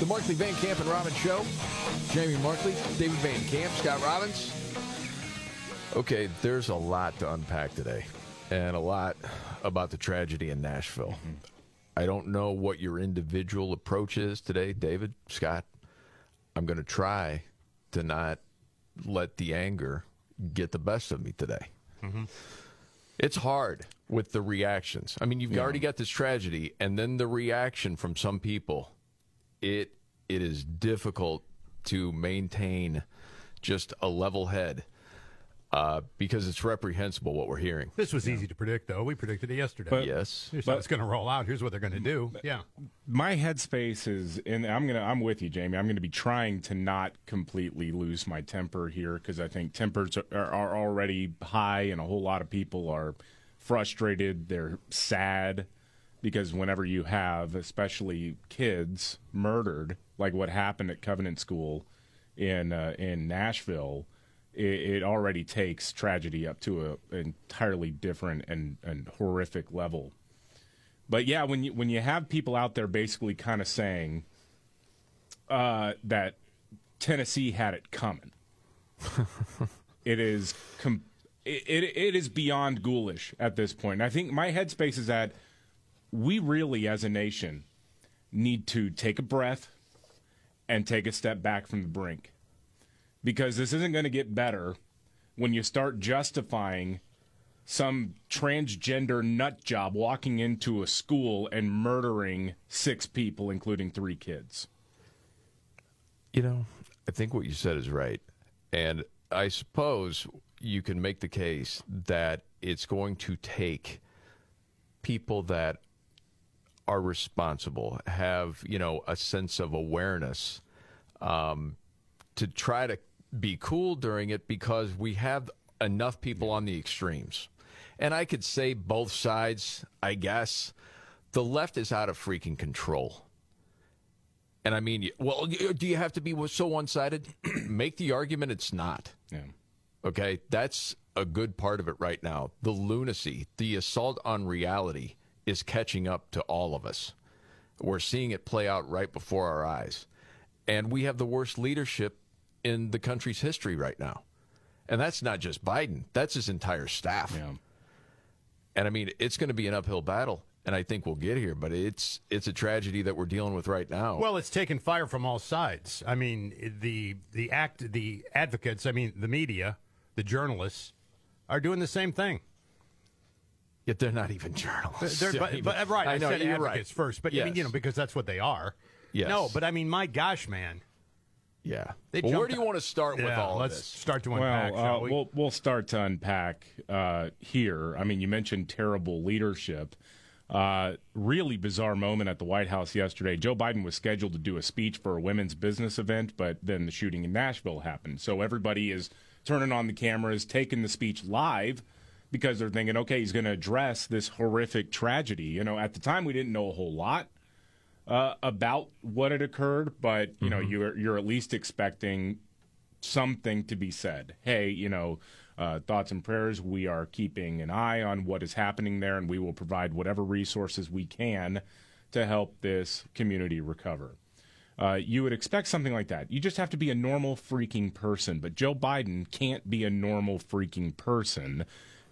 The Markley Van Camp and Robbins Show. Jamie Markley, David Van Camp, Scott Robbins. Okay, there's a lot to unpack today, and a lot about the tragedy in Nashville. Mm-hmm. I don't know what your individual approach is today, David, Scott. I'm going to try to not let the anger get the best of me today. Mm-hmm. It's hard with the reactions. I mean, you've yeah. already got this tragedy, and then the reaction from some people. It it is difficult to maintain just a level head uh, because it's reprehensible what we're hearing. This was yeah. easy to predict, though. We predicted it yesterday. But, yes, Here's but, how it's going to roll out. Here's what they're going to do. Yeah, my headspace is, and I'm gonna, I'm with you, Jamie. I'm going to be trying to not completely lose my temper here because I think tempers are, are already high, and a whole lot of people are frustrated. They're sad because whenever you have, especially kids, murdered, like what happened at Covenant School in uh, in Nashville it, it already takes tragedy up to an entirely different and, and horrific level. But yeah, when you when you have people out there basically kind of saying uh, that Tennessee had it coming, it is com- it, it, it is beyond ghoulish at this point. And I think my headspace is that we really, as a nation, need to take a breath and take a step back from the brink because this isn't going to get better when you start justifying some transgender nut job walking into a school and murdering six people, including three kids. You know, I think what you said is right. And I suppose you can make the case that it's going to take people that are responsible, have, you know, a sense of awareness um, to try to be cool during it because we have enough people on the extremes. And I could say both sides, I guess. The left is out of freaking control. And I mean, well, do you have to be so one sided? Make the argument it's not. Yeah. Okay. That's a good part of it right now. The lunacy, the assault on reality is catching up to all of us. We're seeing it play out right before our eyes. And we have the worst leadership in the country's history right now. And that's not just Biden, that's his entire staff. Yeah. And I mean, it's going to be an uphill battle and I think we'll get here. But it's it's a tragedy that we're dealing with right now. Well, it's taken fire from all sides. I mean, the the act the advocates, I mean, the media, the journalists are doing the same thing. Yet they're not even journalists. They're, but, but, right, I, I know, said advocates right. first, but yes. I mean, you know, because that's what they are. Yes. No, but I mean, my gosh, man. Yeah. Well, where do you want to start with all let's this? start to unpack. Well, uh, we? will we'll start to unpack uh, here. I mean, you mentioned terrible leadership. Uh, really bizarre moment at the White House yesterday. Joe Biden was scheduled to do a speech for a women's business event, but then the shooting in Nashville happened. So everybody is turning on the cameras, taking the speech live because they're thinking, okay, he's going to address this horrific tragedy. You know, at the time we didn't know a whole lot uh, about what had occurred, but you mm-hmm. know you're you're at least expecting something to be said. Hey, you know, uh, thoughts and prayers. We are keeping an eye on what is happening there, and we will provide whatever resources we can to help this community recover. Uh, you would expect something like that. You just have to be a normal freaking person. But Joe Biden can't be a normal freaking person.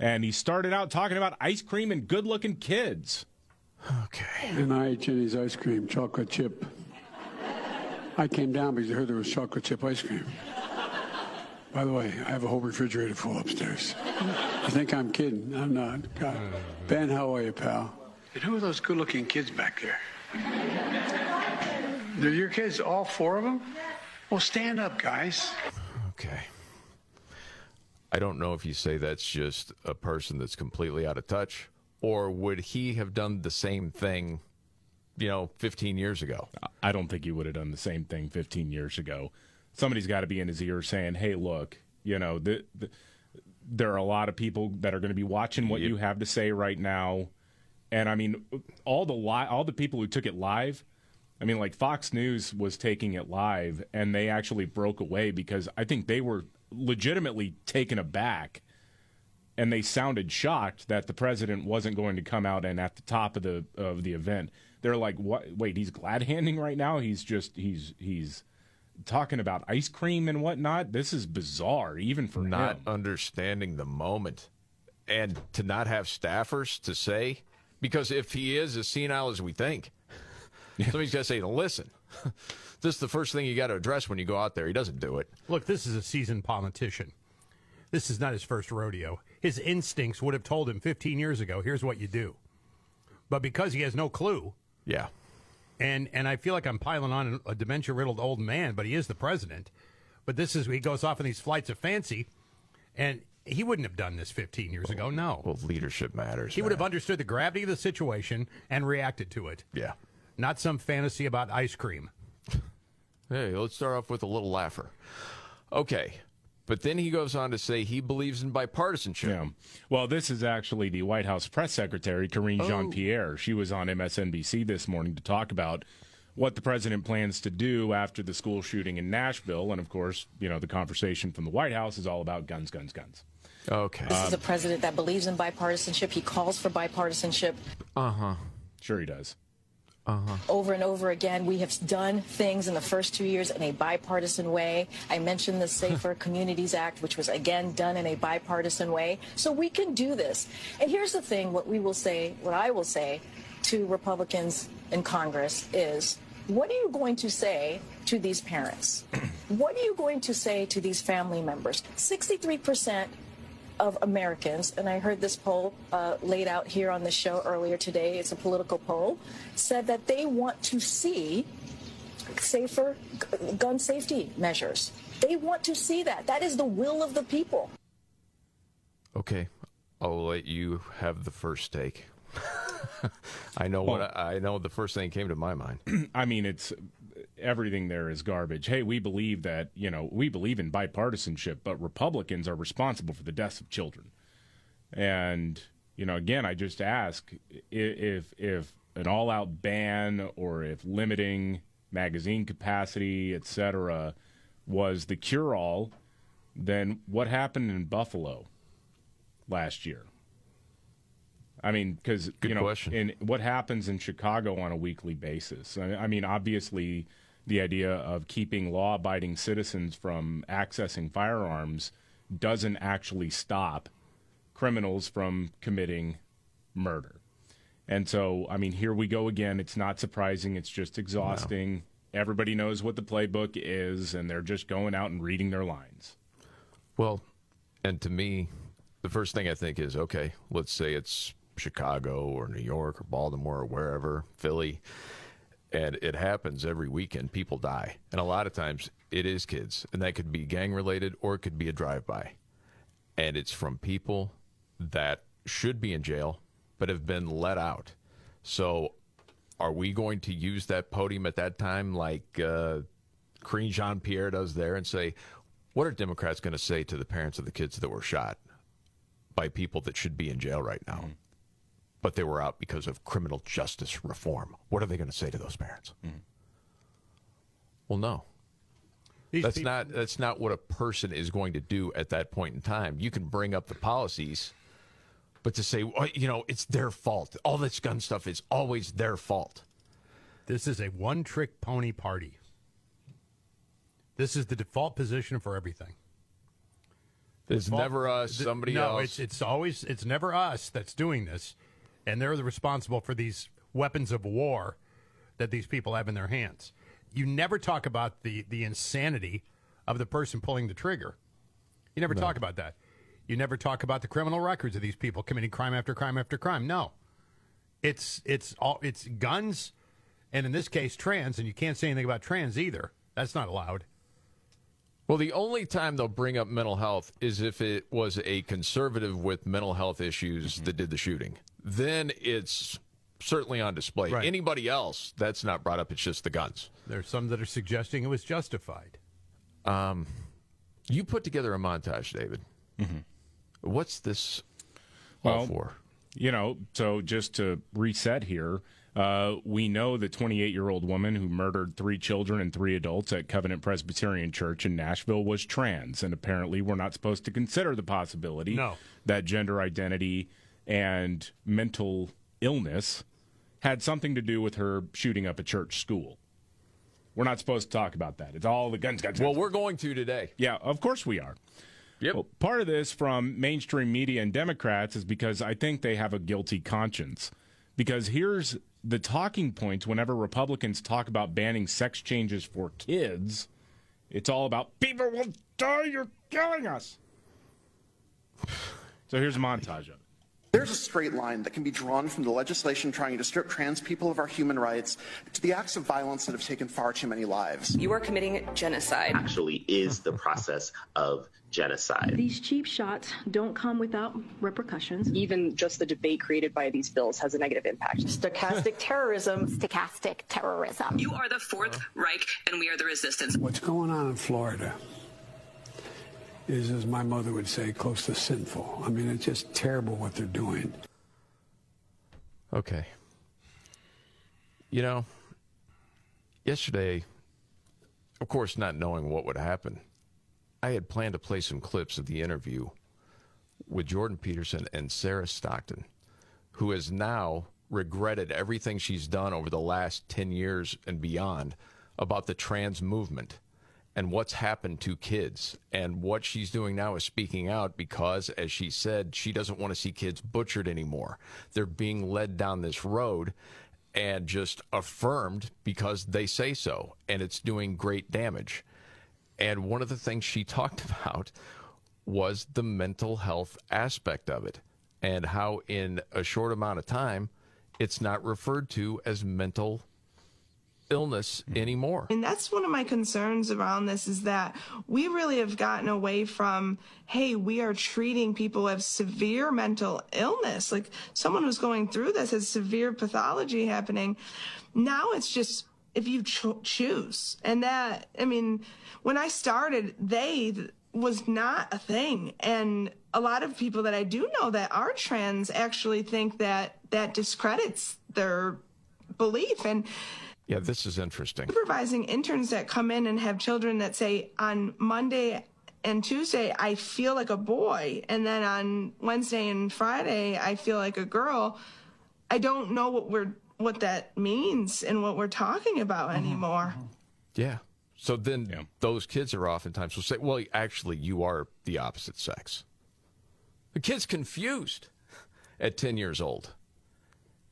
And he started out talking about ice cream and good looking kids. Okay. And I ate Jeni's ice cream, chocolate chip. I came down because I heard there was chocolate chip ice cream. By the way, I have a whole refrigerator full upstairs. You think I'm kidding? I'm not. God. Ben, how are you, pal? And who are those good looking kids back there? They're your kids, all four of them? Well, stand up, guys. Okay. I don't know if you say that's just a person that's completely out of touch or would he have done the same thing, you know, 15 years ago? I don't think he would have done the same thing 15 years ago. Somebody's got to be in his ear saying, hey, look, You know, the, the, there are a lot of people that are going to be watching what Yep. you have to say right now. And I mean, all the li- all the people who took it live. I mean, like Fox News was taking it live, and they actually broke away because I think they were legitimately taken aback, and they sounded shocked that the president wasn't going to come out and at the top of the of the event. They're like, "What? Wait, he's glad handing right now? He's just he's he's talking about ice cream and whatnot. This is bizarre, even for not him." understanding the moment and to not have staffers to say because if he is as senile as we think somebody's got to say listen this is the first thing you got to address when you go out there he doesn't do it Look, this is a seasoned politician. This is not his first rodeo. His instincts would have told him 15 years ago, here's what you do. But because he has no clue, yeah and and I feel like I'm piling on a dementia riddled old man, but he is the president. But this is he goes off on these flights of fancy, and he wouldn't have done this 15 years ago. No, well leadership matters he would have understood the gravity of the situation and reacted to it. yeah Not some fantasy about ice cream. hey let's start off with a little laugher okay but then he goes on to say he believes in bipartisanship Yeah. Well, this is actually the White House press secretary, Karine Oh. Jean Pierre. She was on MSNBC this morning to talk about what the president plans to do after the school shooting in Nashville. And of course, you know, the conversation from the White House is all about guns, guns, guns. okay This is a president that believes in bipartisanship. He calls for bipartisanship Uh huh. Sure, he does. Uh-huh. over and over again. We have done things in the first two years in a bipartisan way. I mentioned the Safer Communities Act, which was again done in a bipartisan way. So we can do this. And here's the thing what we will say, what I will say to Republicans in Congress is what are you going to say to these parents? what are you going to say to these family members? 63% of Americans, and I heard this poll uh, laid out here on the show earlier today, it's a political poll, said that they want to see safer g- gun safety measures. They want to see that. That is the will of the people. okay i'll let you have the first take i know what I, I know the first thing that came to my mind I mean, it's everything there is garbage. Hey, we believe that, you know, we believe in bipartisanship, but Republicans are responsible for the deaths of children. And, you know, again, I just ask if if an all-out ban or if limiting magazine capacity, et cetera, was the cure-all, then what happened in Buffalo last year? I mean, because you know, question. in what happens in Chicago on a weekly basis. I, I mean, obviously, the idea of keeping law-abiding citizens from accessing firearms doesn't actually stop criminals from committing murder. And so, I mean, here we go again. It's not surprising. It's just exhausting. Everybody knows what the playbook is, and they're just going out and reading their lines. Well, and to me, the first thing I think is okay, let's say it's Chicago or New York or Baltimore or wherever, Philly, and it happens every weekend. People die. And a lot of times it is kids, and that could be gang related or it could be a drive by. And it's from people that should be in jail but have been let out. So are we going to use that podium at that time like uh, Jean Pierre does there and say, what are Democrats going to say to the parents of the kids that were shot by people that should be in jail right now? But they were out because of criminal justice reform. What are they going to say to those parents? Mm-hmm. Well, no. These That's peop- not that's not what a person is going to do at that point in time. You can bring up the policies, but to say, well, you know, it's their fault. All this gun stuff is always their fault. This is a one trick pony party. This is the default position for everything. It's Default- never us, the- somebody no, else. it's it's always it's never us that's doing this, and they're the responsible for these weapons of war that these people have in their hands. You never talk about the the insanity of the person pulling the trigger. You never talk about that. You never talk about the criminal records of these people committing crime after crime after crime. No, it's it's all it's guns, and in this case, trans. And you can't say anything about trans either. That's not allowed. Well, the only time they'll bring up mental health is if it was a conservative with mental health issues Mm-hmm. that did the shooting. Then it's certainly on display. Right. Anybody else, that's not brought up. It's just the guns. There's some that are suggesting it was justified. You put together a montage, David. What's this Well, all for? You know, so just to reset here, uh, we know the 28 year old woman who murdered three children and three adults at Covenant Presbyterian Church in Nashville was trans. And apparently, we're not supposed to consider the possibility No. that gender identity and mental illness had something to do with her shooting up a church school. We're not supposed to talk about that. It's all the guns, guns, Well, guns. we're going to today. Yeah, of course we are. Yep. Well, part of this from mainstream media and Democrats is because I think they have a guilty conscience. Because here's the talking points whenever Republicans talk about banning sex changes for kids, it's all about people will die, you're killing us. So here's a montage of it. There's a straight line that can be drawn from the legislation trying to strip trans people of our human rights to the acts of violence that have taken far too many lives. You are committing genocide. actually is the process of genocide. These cheap shots don't come without repercussions. Even just the debate created by these bills has a negative impact. Stochastic terrorism. Stochastic terrorism. You are the Fourth Reich, and we are the resistance. What's going on in Florida is, as my mother would say, close to sinful. I mean, it's just terrible what they're doing. Okay. You know, yesterday, of course, not knowing what would happen, I had planned to play some clips of the interview with Jordan Peterson and Sarah Stockton, who has now regretted everything she's done over the last 10 years and beyond about the trans movement and what's happened to kids. And what she's doing now is speaking out because, as she said, she doesn't want to see kids butchered anymore. They're being led down this road and just affirmed because they say so. And it's doing great damage. And one of the things she talked about was the mental health aspect of it and how, in a short amount of time, it's not referred to as mental illness mm-hmm. anymore. And that's one of my concerns around this is that we really have gotten away from, hey, we are treating people who have severe mental illness. Like someone who's going through this has severe pathology happening. Now it's just if you cho- choose. And that, I mean, when I started, they was not a thing. And a lot of people that I do know that are trans actually think that that discredits their belief. And Yeah, this is interesting. supervising interns that come in and have children that say on Monday and Tuesday I feel like a boy and then on Wednesday and Friday I feel like a girl. I don't know what we're what that means and what we're talking about mm-hmm. anymore. Mm-hmm. Yeah. So then those kids are oftentimes will say, well, actually, you are the opposite sex. The kid's confused at 10 years old.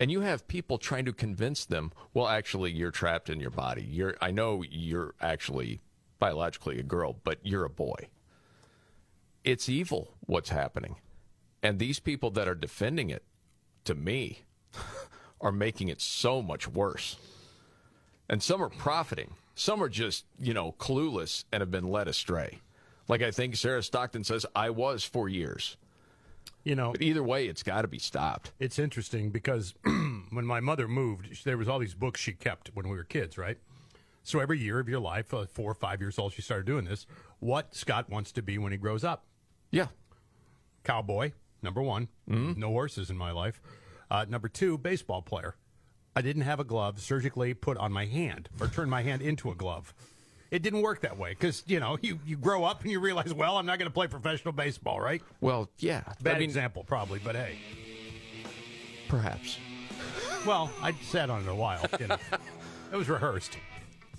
And you have people trying to convince them, well, actually, you're trapped in your body. You're, I know you're actually biologically a girl, but you're a boy. It's evil what's happening. And these people that are defending it, to me, are making it so much worse. And some are profiting. Some are just, you know, clueless and have been led astray. Like I think Sarah Stockton says, I was for years. You know, but either way, it's got to be stopped. It's interesting because when my mother moved, there was all these books she kept when we were kids, right? So every year of your life, uh, four or five years old, she started doing this. What Scott wants to be when he grows up? Yeah, cowboy. Number one, no horses in my life. Uh, number two, baseball player. I didn't have a glove surgically put on my hand or turn my hand into a glove. It didn't work that way because you know you, you grow up and you realize, well, I'm not going to play professional baseball, right? Well, yeah. Bad I mean, example, probably, but hey. perhaps. Well, I sat on it a while. You know, it was rehearsed.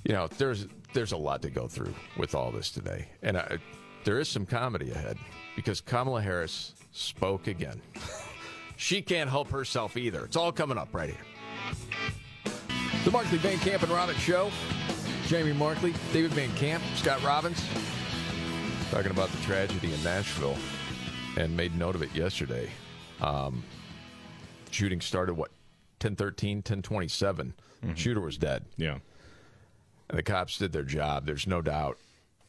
You know, there's there's a lot to go through with all this today, and I, there is some comedy ahead because Kamala Harris spoke again. She can't help herself either. It's all coming up right here. The Markley Van Camp and Robbins Show. Jamie Markley, David Van Camp, Scott Robbins, talking about the tragedy in Nashville, and made note of it yesterday. Um, shooting started what 1013 1027 shooter was dead Yeah. and the cops did their job there's no doubt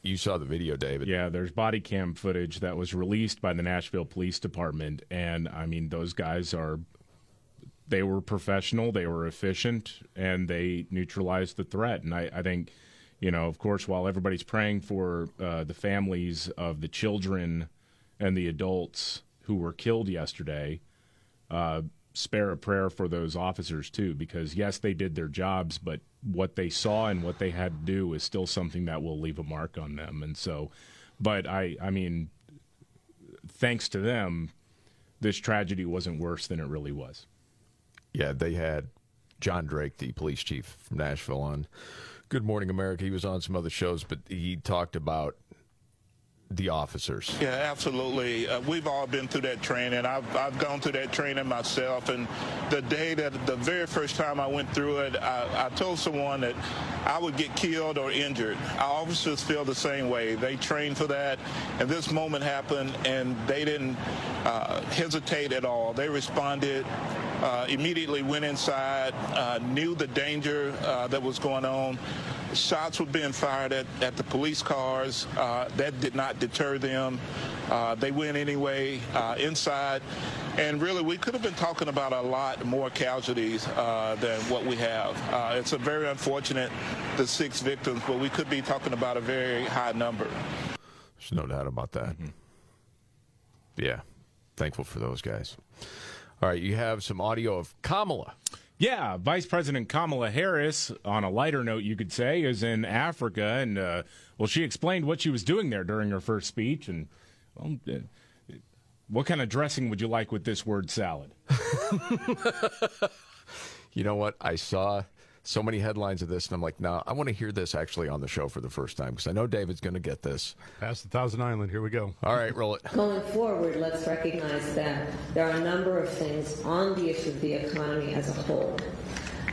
you saw the video david Yeah, there's body cam footage that was released by the Nashville Police Department, and I mean, those guys are. They were professional, they were efficient, and they neutralized the threat. And I, I think, You know, of course, while everybody's praying for uh, the families of the children and the adults who were killed yesterday, uh, spare a prayer for those officers too, because yes, they did their jobs, but what they saw and what they had to do is still something that will leave a mark on them. And so, but I, I mean, thanks to them, this tragedy wasn't worse than it really was. Yeah, they had John Drake, the police chief from Nashville, on Good Morning America. He was on some other shows, but he talked about the officers. Yeah, absolutely. Uh, we've all been through that training. I've, I've gone through that training myself. And the day that the very first time I went through it, I, I told someone that I would get killed or injured. Our officers feel the same way. They train for that. And this moment happened, and they didn't uh, hesitate at all. They responded. Uh, immediately went inside, uh, knew the danger uh, that was going on. Shots were being fired at, at the police cars. Uh, that did not deter them. Uh, they went anyway uh, inside. And really, we could have been talking about a lot more casualties uh, than what we have. Uh, it's a very unfortunate, the six victims, but we could be talking about a very high number. There's no doubt about that. Mm-hmm. Yeah, thankful for those guys. All right, you have some audio of Kamala. Yeah, Vice President Kamala Harris, on a lighter note, you could say, is in Africa, and uh, well, she explained what she was doing there during her first speech, and well, uh, what kind of dressing would you like with this word salad? you know what? I saw so many headlines of this, and I'm like, no, I want to hear this actually on the show for the first time because I know David's going to get this. Past the Thousand Island, here we go. All right, roll it. Going forward, let's recognize that there are a number of things on the issue of the economy as a whole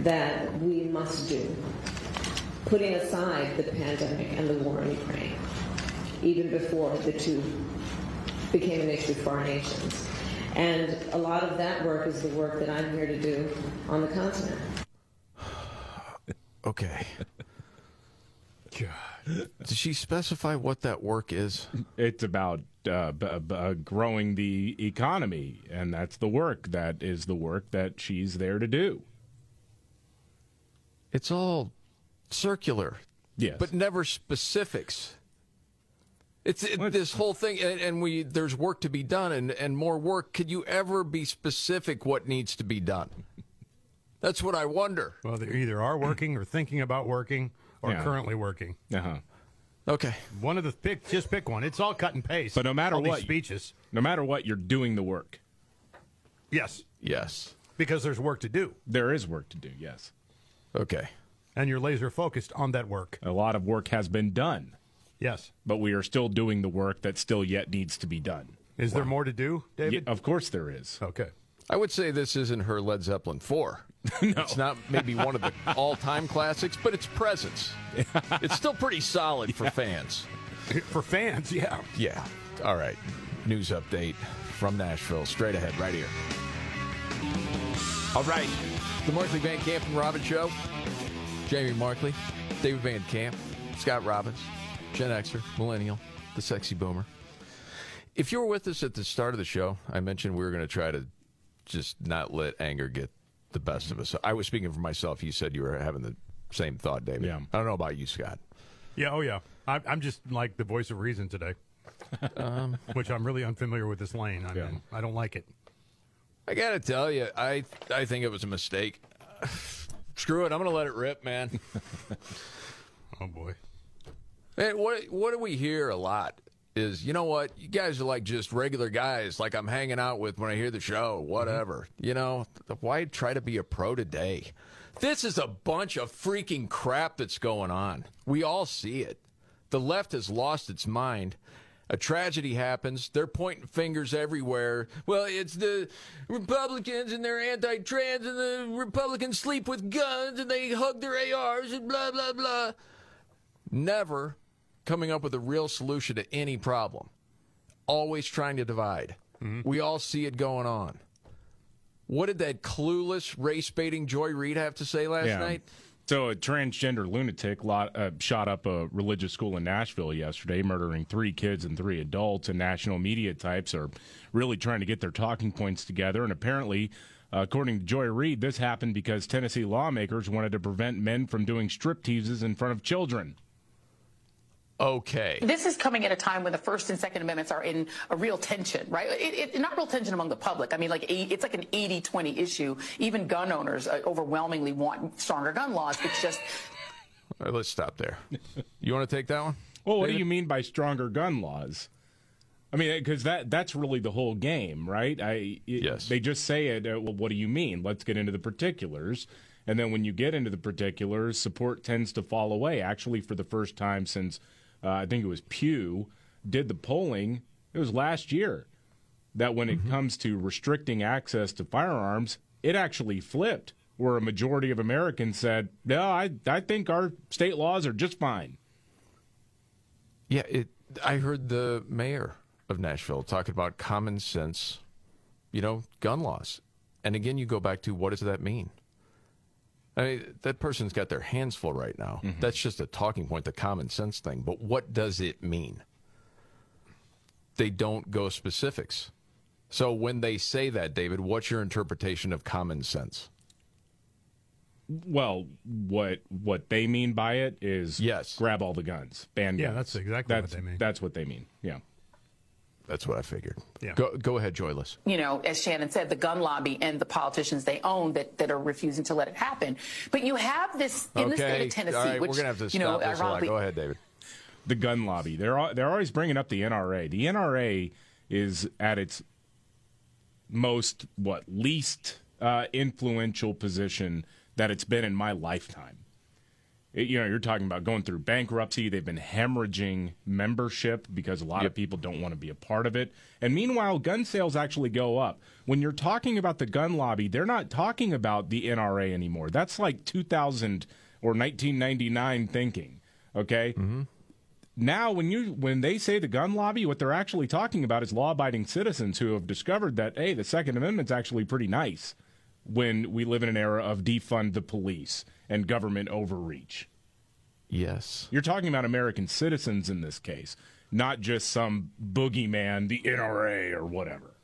that we must do, putting aside the pandemic and the war in Ukraine, even before the two became an issue for our nations. And a lot of that work is the work that I'm here to do on the continent. Okay. God. Does she specify what that work is? It's about uh, b- b- growing the economy, and that's the work. That is the work that she's there to do. It's all circular, yes, but never specifics. It's it, this whole thing, and, and, we there's work to be done, and, and more work. Could you ever be specific what needs to be done? That's what I wonder. Well, they either are working or thinking about working or yeah. currently working. Uh huh. Okay. One of the pick, just pick one. It's all cut and paste. But no matter all what, speeches. No matter what, you're doing the work. Yes. Yes. Because there's work to do. There is work to do. Yes. Okay. And you're laser focused on that work. A lot of work has been done. Yes. But we are still doing the work that still yet needs to be done. Is wow. there more to do, David? Yeah, of course there is. Okay. I would say this isn't her Led Zeppelin 4. no. It's not maybe one of the all time classics, but its presence. it's still pretty solid for yeah. fans. For fans, yeah. Yeah. All right. News update from Nashville. Straight ahead, right here. All right. The Markley Van Camp and Robbins Show. Jamie Markley, David Van Camp, Scott Robbins, Gen Xer, Millennial, the sexy boomer. If you were with us at the start of the show, I mentioned we were going to try to just not let anger get the best of us. I was speaking for myself. You said you were having the same thought, David. Yeah. I don't know about you, Scott. Yeah. Oh, yeah. I, I'm just like the voice of reason today, um, which I'm really unfamiliar with this lane. I, yeah. mean, I don't like it. I got to tell you, I I think it was a mistake. Screw it. I'm going to let it rip, man. oh boy. Man, what what do we hear a lot? Is, you know what? You guys are like just regular guys, like I'm hanging out with when I hear the show, whatever. Mm-hmm. You know, why try to be a pro today? This is a bunch of freaking crap that's going on. We all see it. The left has lost its mind. A tragedy happens. They're pointing fingers everywhere. Well, it's the Republicans and they're anti trans, and the Republicans sleep with guns and they hug their ARs and blah, blah, blah. Never coming up with a real solution to any problem. Always trying to divide. Mm-hmm. We all see it going on. What did that clueless race baiting Joy Reid have to say last yeah. night? So, a transgender lunatic lot, uh, shot up a religious school in Nashville yesterday, murdering three kids and three adults. And national media types are really trying to get their talking points together. And apparently, uh, according to Joy Reid, this happened because Tennessee lawmakers wanted to prevent men from doing strip teases in front of children. Okay. This is coming at a time when the First and Second Amendments are in a real tension, right? It, it, not real tension among the public. I mean, like it's like an 80-20 issue. Even gun owners uh, overwhelmingly want stronger gun laws. It's just. All right, let's stop there. You want to take that one? Well, what David? do you mean by stronger gun laws? I mean, because that that's really the whole game, right? I it, Yes. They just say it. Uh, well, what do you mean? Let's get into the particulars. And then when you get into the particulars, support tends to fall away. Actually, for the first time since uh, I think it was Pew did the polling, it was last year that when it comes to restricting access to firearms, it actually flipped, where a majority of Americans said, "No, I I think our state laws are just fine." Yeah, it. I heard the mayor of Nashville talking about common sense, you know, gun laws. And again, you go back to what does that mean? I mean, that person's got their hands full right now. Mm-hmm. That's just a talking point, the common sense thing. But what does it mean? They don't go specifics. So when they say that, David, what's your interpretation of common sense? Well, what what they mean by it is yes, grab all the guns, ban Yeah, guns. that's exactly what they mean. That's what they mean. Yeah, that's what I figured. Yeah. Go go ahead, Joyless. you know, as Shannon said, the gun lobby and the politicians they own that, that are refusing to let it happen. But you have this in the state of Tennessee, All right, which we're gonna have to you know, stop this ironically, Go ahead, David. the gun lobby. They're they're always bringing up the NRA. The NRA is at its most what least uh, influential position that it's been in my lifetime. You know, you're talking about going through bankruptcy. They've been hemorrhaging membership because a lot of people don't want to be a part of it. And meanwhile, gun sales actually go up. When you're talking about the gun lobby, they're not talking about the NRA anymore. That's like 2000 or 1999 thinking. Okay. Mm-hmm. Now, when you when they say the gun lobby, what they're actually talking about is law-abiding citizens who have discovered that hey, the Second Amendment's actually pretty nice when we live in an era of defund the police and government overreach. Yes. You're talking about American citizens in this case, not just some boogeyman, the NRA or whatever.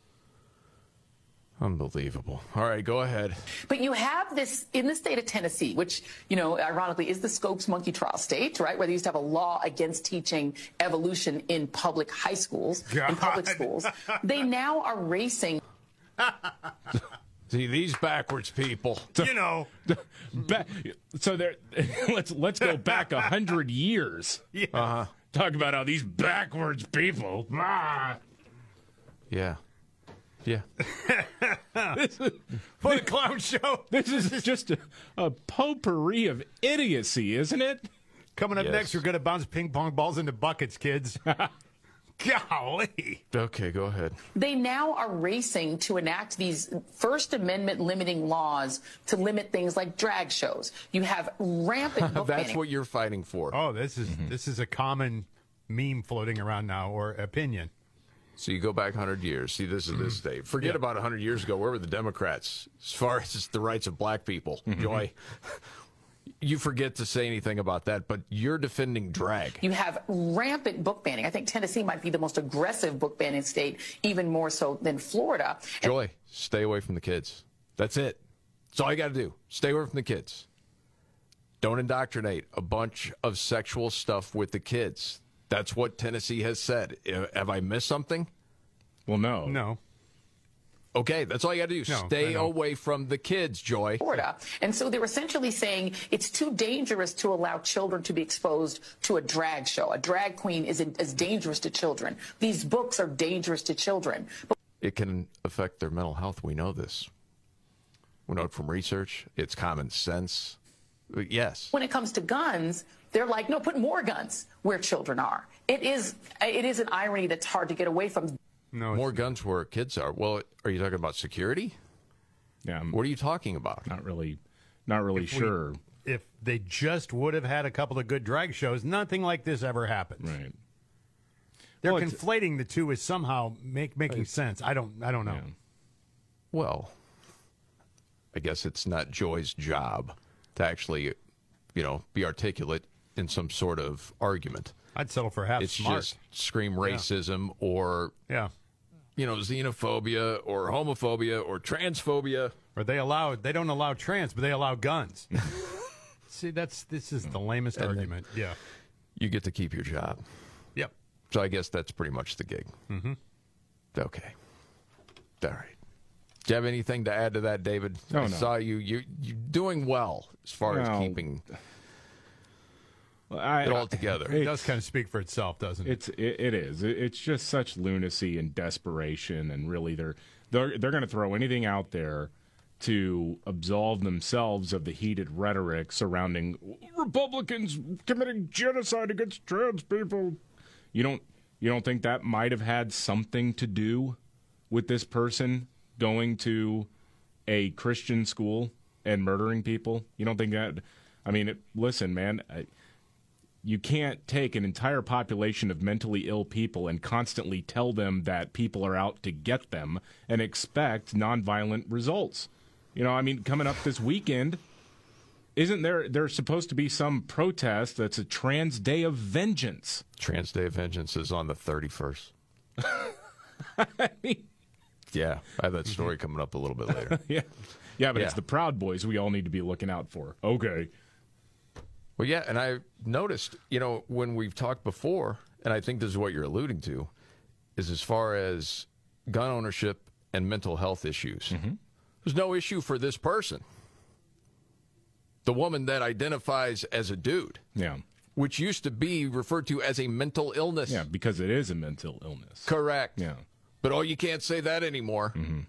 Unbelievable. All right, go ahead. But you have this in the state of Tennessee, which, you know, ironically is the Scopes monkey trial state, right? Where they used to have a law against teaching evolution in public high schools, in public schools. They now are racing. See these backwards people. You know, Ba- so there, let's let's go back a hundred years. Yeah. Uh-huh. Talk about how these backwards people. Ah. Yeah. Yeah. this is, for the clown show. This is just a, a potpourri of idiocy, isn't it? Coming up Yes. next, we're going to bounce ping pong balls into buckets, kids. Golly. Okay, go ahead. They now are racing to enact these First Amendment limiting laws to limit things like drag shows. You have rampant book That's banning. what you're fighting for. Oh, this is mm-hmm. this is a common meme floating around now, or opinion. So you go back 100 years. See, this is this mm-hmm. day. Forget Yeah. about 100 years ago. Where were the Democrats as far as the rights of black people? Mm-hmm. Joy. You forget to say anything about that, but you're defending drag. You have rampant book banning. I think Tennessee might be the most aggressive book banning state, even more so than Florida. Joy, stay away from the kids. That's it. That's all you got to do. Stay away from the kids. Don't indoctrinate a bunch of sexual stuff with the kids. That's what Tennessee has said. Have I missed something? Well, no. No. Okay, that's all you got to do. No, Stay away from the kids, Joy. Florida. And so they're essentially saying it's too dangerous to allow children to be exposed to a drag show. A drag queen is, is dangerous to children. These books are dangerous to children. But It can affect their mental health. We know this. We know it from research. It's common sense. Yes. when it comes to guns, they're like, no, put more guns where children are. It is, it is an irony that's hard to get away from. No, More guns where kids are. Well, are you talking about security? Yeah, I'm What are you talking about? not really, not really If we- sure. If they just would have had a couple of good drag shows, nothing like this ever happens. Right. They're Well, conflating the two is somehow make making sense. I don't. I don't know. Well, I guess it's not Joy's job to actually, you know, be articulate in some sort of argument. I'd settle for half it's smart. just scream racism or, yeah. You know, xenophobia or homophobia or transphobia. Or they allow. They don't allow trans, but they allow guns. See, that's this is the lamest argument. yeah. you get to keep your job. Yep. So I guess that's pretty much the gig. Mm-hmm. Okay. All right. Do you have anything to add to that, David? No, I no. saw you. You you doing well as far as No. Keeping I, it all together. It does kind of speak for itself, doesn't it? It's it, it is. It- It's just such lunacy and desperation, and really they're they're they're going to throw anything out there to absolve themselves of the heated rhetoric surrounding Republicans committing genocide against trans people. You don't you don't think that might have had something to do with this person going to a Christian school and murdering people? You don't think that? I mean, it, listen, man. I, you can't take an entire population of mentally ill people and constantly tell them that people are out to get them and expect nonviolent results. You know, I mean, coming up this weekend, isn't there there's supposed to be some protest that's a trans day of vengeance? Trans Day of Vengeance is on the 31st. I mean, yeah, I have that story coming up a little bit later. yeah. Yeah, but it's the Proud Boys we all need to be looking out for. Okay. Well, yeah, and I noticed, you know, when we've talked before, and I think this is what you're alluding to, is as far as gun ownership and mental health issues. Mm-hmm. There's no issue for this person. The woman that identifies as a dude. Yeah. Which used to be referred to as a mental illness. Yeah, because it is a mental illness. Correct. Yeah. But oh, you can't say that anymore. Mm-hmm.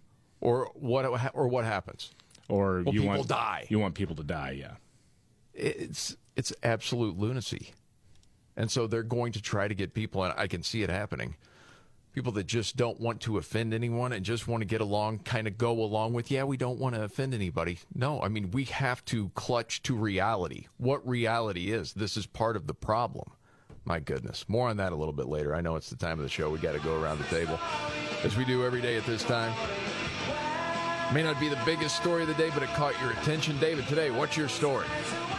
Or what? Or what happens? Or Well, you people want die. You want people to die, yeah. It's it's absolute lunacy, and so they're going to try to get people, and I can see it happening. People that just don't want to offend anyone and just want to get along, kind of go along with, yeah, we don't want to offend anybody. No, I mean, we have to clutch to reality. What reality is. This is part of the problem. My goodness. More on that a little bit later. I know it's the time of the show. We got to go around the table, as we do every day at this time. May not be the biggest story of the day, but it caught your attention. David, today, what's your story?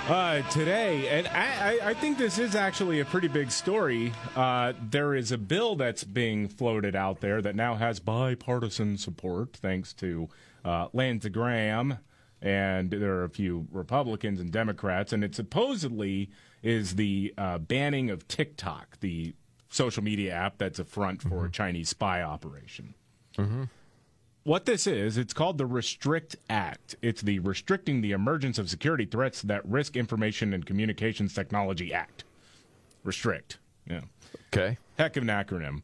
Uh, today, and I, I, I think this is actually a pretty big story. Uh, there is a bill that's being floated out there that now has bipartisan support, thanks to uh, Lindsey Graham, and there are a few Republicans and Democrats, and it supposedly is the uh, banning of TikTok, the social media app that's a front for a Chinese spy operation. Mm-hmm. What this is, it's called the Restrict Act. It's the Restricting the Emergence of Security Threats That Risk Information and Communications Technology Act. Restrict. Yeah. Okay. Heck of an acronym.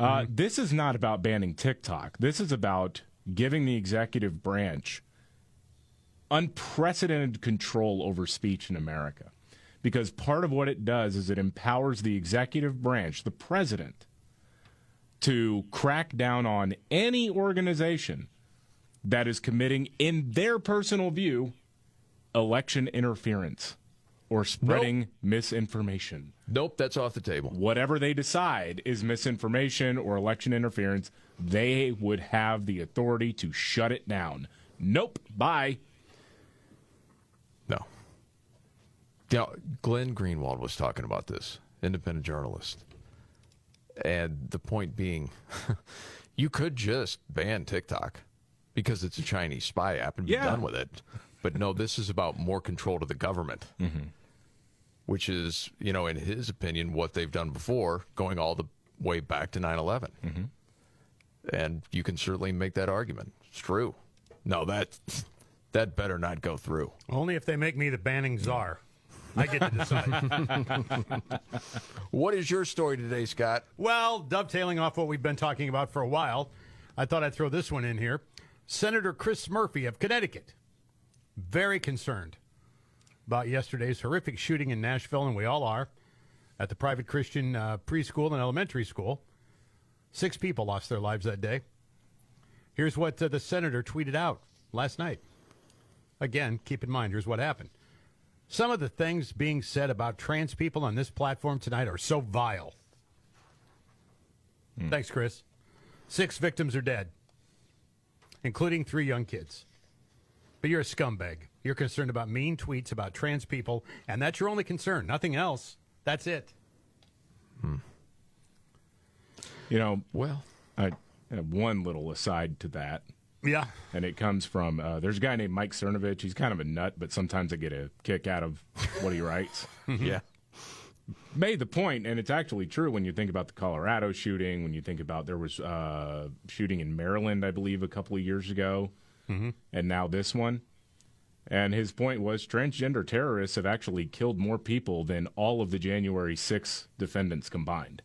Uh, This is not about banning TikTok. This is about giving the executive branch unprecedented control over speech in America. Because part of what it does is it empowers the executive branch, the president, to crack down on any organization that is committing, in their personal view, election interference or spreading misinformation. Nope, that's off the table. Whatever they decide is misinformation or election interference, they would have the authority to shut it down. Nope, bye. No. Now, Glenn Greenwald was talking about this, independent journalist. And the point being, you could just ban TikTok because it's a Chinese spy app and be Yeah. done with it. But no, this is about more control to the government, mm-hmm. which is, you know, in his opinion, what they've done before, going all the way back to 9 11. Mm-hmm. And you can certainly make that argument. It's true. No, that that better not go through. Only if they make me the banning czar. I get to decide. What is your story today, Scott? Well, dovetailing off what we've been talking about for a while, I thought I'd throw this one in here. Senator Chris Murphy of Connecticut, very concerned about yesterday's horrific shooting in Nashville, and we all are, at the private Christian uh, preschool and elementary school. Six people lost their lives that day. Here's what uh, the senator tweeted out last night. Again, keep in mind, here's what happened. Some of the things being said about trans people on this platform tonight are so vile. Hmm. Thanks, Chris. Six victims are dead, including three young kids. But you're a scumbag. You're concerned about mean tweets about trans people, and that's your only concern. Nothing else. That's it. Hmm. You know, well, I have one little aside to that. Yeah. And it comes from uh, there's a guy named Mike Cernovich. He's kind of a nut, but sometimes I get a kick out of what he writes. Yeah. made the point, and it's actually true when you think about the Colorado shooting. When you think about there was uh, shooting in Maryland, I believe, a couple of years ago, Mm-hmm. and now this one. And his point was transgender terrorists have actually killed more people than all of the January 6 defendants combined.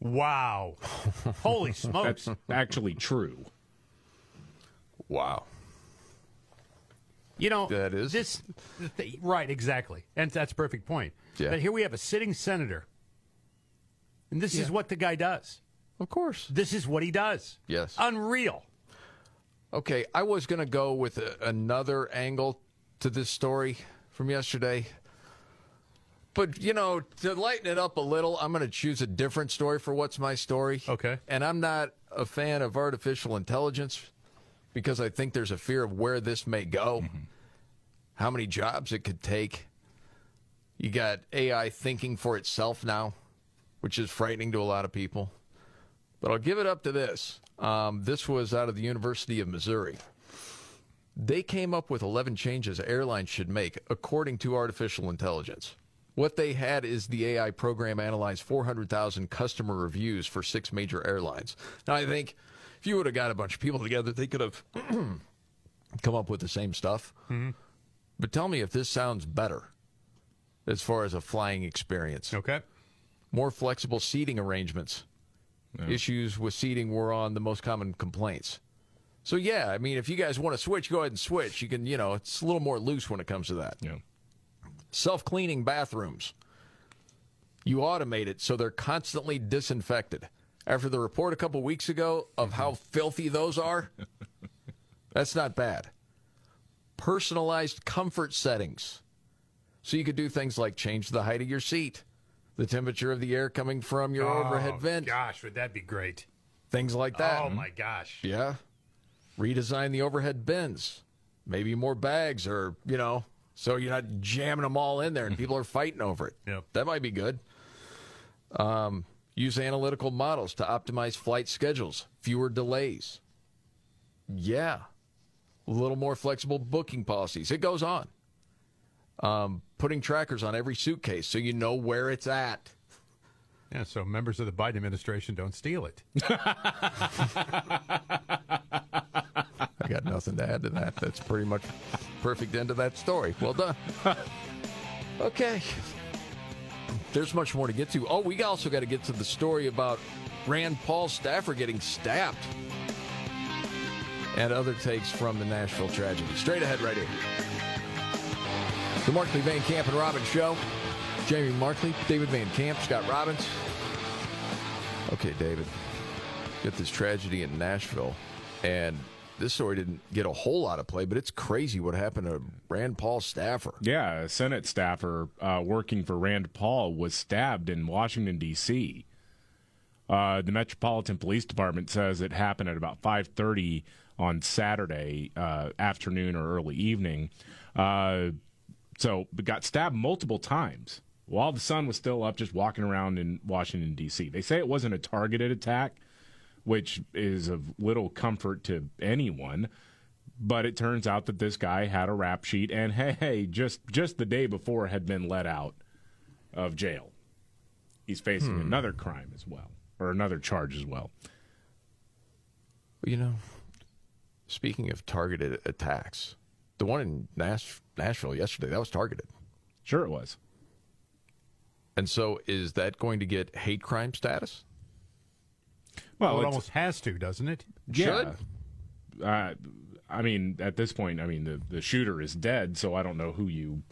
Wow. Holy smokes. That's actually true. Wow. You know, that is this th- right exactly, and that's a perfect point. Yeah. But here we have a sitting senator, and this is what the guy does. Of course, this is what he does. Yes. Unreal. Okay, I was going to go with a, another angle to this story from yesterday. But, you know, to lighten it up a little, I'm going to choose a different story for what's my story. Okay. And I'm not a fan of artificial intelligence because I think there's a fear of where this may go, how many jobs it could take. You got AI thinking for itself now, which is frightening to a lot of people. But I'll give it up to this. Um, this was out of the University of Missouri. They came up with 11 changes airlines should make according to artificial intelligence. What they had is the AI program analyzed 400,000 customer reviews for six major airlines. Now, I think if you would have got a bunch of people together, they could have come up with the same stuff. Mm-hmm. But tell me if this sounds better as far as a flying experience. Okay. More flexible seating arrangements. Issues with seating were on the most common complaints. So yeah, I mean, if you guys want to switch, go ahead and switch. You can, you know, it's a little more loose when it comes to that. Yeah. Self-cleaning bathrooms. You automate it so they're constantly disinfected. After the report a couple weeks ago of how filthy those are, that's not bad. Personalized comfort settings. So you could do things like change the height of your seat, the temperature of the air coming from your overhead Oh, vent, Gosh, would that be great? things like that. Oh my gosh. Yeah. Redesign the overhead bins. Maybe more bags or, you know, so you're not jamming them all in there and people are fighting over it. Yep. That might be good. Um, use analytical models to optimize flight schedules, fewer delays. Yeah. A little more flexible booking policies. It goes on. Um, putting trackers on every suitcase so you know where it's at. Yeah, so members of the Biden administration don't steal it. I got nothing to add to that. That's pretty much perfect end of that story. Well done. okay. There's much more to get to. Oh, we also got to get to the story about Rand Paul staffer getting stabbed. And other takes from the Nashville tragedy. Straight ahead right here. The Markley Van Camp and Robbins Show. Jamie Markley, David Van Camp, Scott Robbins. Okay, David. Get this tragedy in Nashville. And this story didn't get a whole lot of play, but it's crazy what happened to Rand Paul staffer. Yeah, a Senate staffer uh, working for Rand Paul was stabbed in Washington D.C. Uh, the Metropolitan Police Department says it happened at about 5:30 on Saturday uh, afternoon or early evening. Uh, so, got stabbed multiple times while the sun was still up, just walking around in Washington D.C. They say it wasn't a targeted attack, which is of little comfort to anyone. But it turns out that this guy had a rap sheet, and hey, hey, just just the day before had been let out of jail. He's facing Hmm. another crime as well, or another charge as well. You know, speaking of targeted attacks, the one in Nash- Nashville yesterday, that was targeted. Sure, it was. And so is that going to get hate crime status? Well, it almost has to, doesn't it? Yeah. Uh, I mean, at this point, I mean, the, the shooter is dead, so I don't know who you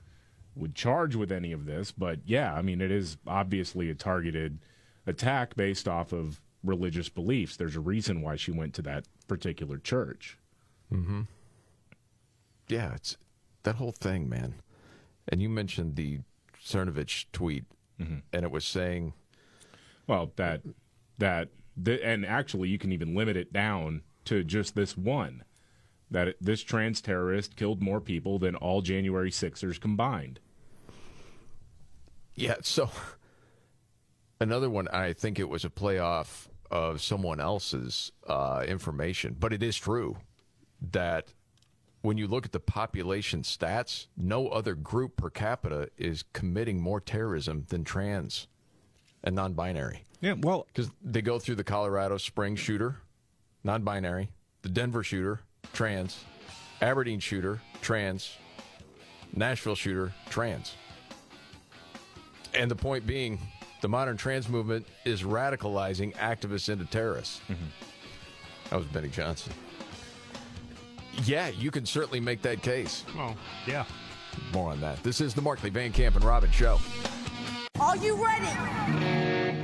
would charge with any of this. But yeah, I mean, it is obviously a targeted attack based off of religious beliefs. There's a reason why she went to that particular church. Mm-hmm. Yeah, it's that whole thing, man. And you mentioned the Cernovich tweet, and it was saying, Well, that that the, and actually, you can even limit it down to just this one. That this trans terrorist killed more people than all January Sixers combined. Yeah, so another one, I think it was a playoff of someone else's uh, information, but it is true that when you look at the population stats, no other group per capita is committing more terrorism than trans and non binary. Yeah, well, because they go through the Colorado Spring shooter, non binary, the Denver shooter, trans, Aberdeen shooter, trans, Nashville shooter, trans. And the point being, the modern trans movement is radicalizing activists into terrorists. Mm-hmm. That was Benny Johnson. Yeah, you can certainly make that case. Oh, yeah. More on that. This is the Markley Van Camp and Robbins Show. Are you ready?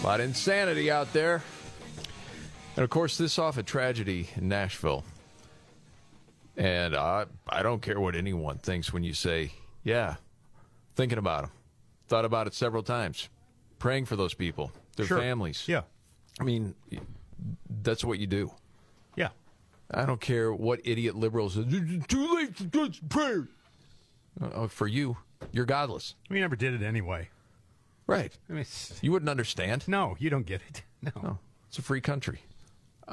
A lot of insanity out there. And of course, this off a tragedy in Nashville. And I, I don't care what anyone thinks when you say, yeah, thinking about them. Thought about it several times. Praying for those people, their Sure. families. Yeah. I mean, that's what you do. Yeah. I don't care what idiot liberals say. "It's Too late to do prayer. Uh, for you, you're godless. We never did it anyway. Right. I mean, You wouldn't understand. no, you don't get it. No. No, it's a free country.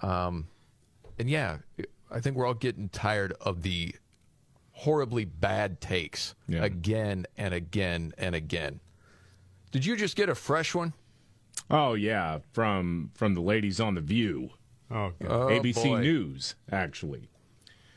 Um, and yeah, I think we're all getting tired of the horribly bad takes Yeah. again and again and again. Did you just get a fresh one? Oh yeah, from from the ladies on the View, Oh, Oh, ABC boy. News actually.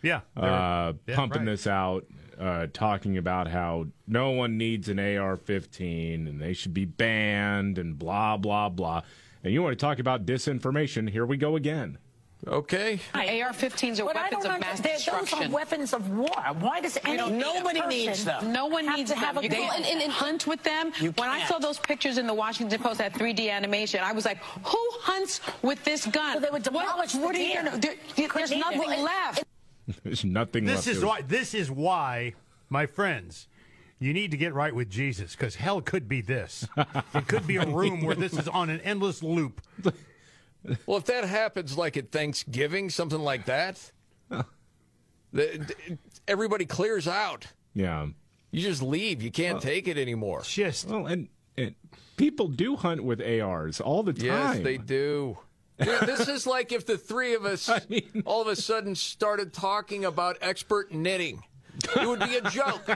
yeah. uh, yeah, pumping right. this out, uh, talking about how no one needs an AR-15 and they should be banned and blah blah blah. And you want to talk about disinformation? Here we go again. Okay. AR-15s are But weapons of mass understand. Those are weapons of war. Why does any Nobody person needs them. No one needs to have them. a You gun? and, and, and hunt with them. You when I can't. saw those pictures in the Washington Post, that 3D animation, I was like, who hunts with this gun? Well, they would demolish the what are you gonna- there- there's nothing it. left. There's nothing This left. is to- why. This is why, my friends, you need to get right with Jesus because hell could be this. it could be a room where this is on an endless loop. Well, if that happens like at Thanksgiving, something like that, the, everybody clears out. Yeah. You just leave. You can't take it anymore. Just well, and, and people do hunt with ARs all the time. Yes, they do. Dude, this is like if the three of us all of a sudden started talking about expert knitting. It would be a joke.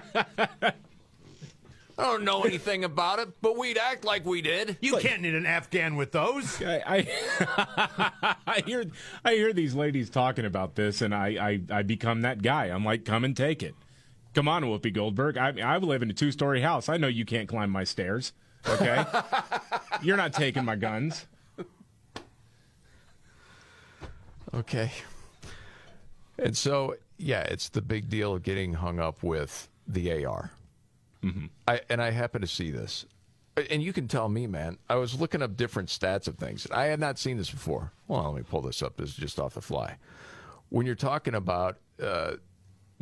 I don't know anything about it, but we'd act like we did. You can't knit an Afghan with those. I, I, I hear I hear these ladies talking about this, and I, I, I become that guy. I'm like, come and take it. Come on, Whoopi Goldberg. I, I live in a two story house. I know you can't climb my stairs. Okay, you're not taking my guns. Okay. And so, yeah, it's the big deal of getting hung up with the AR. Mm-hmm. I, and I happen to see this. And you can tell me, man, I was looking up different stats of things. I had not seen this before. Well, let me pull this up. This is just off the fly. When you're talking about uh,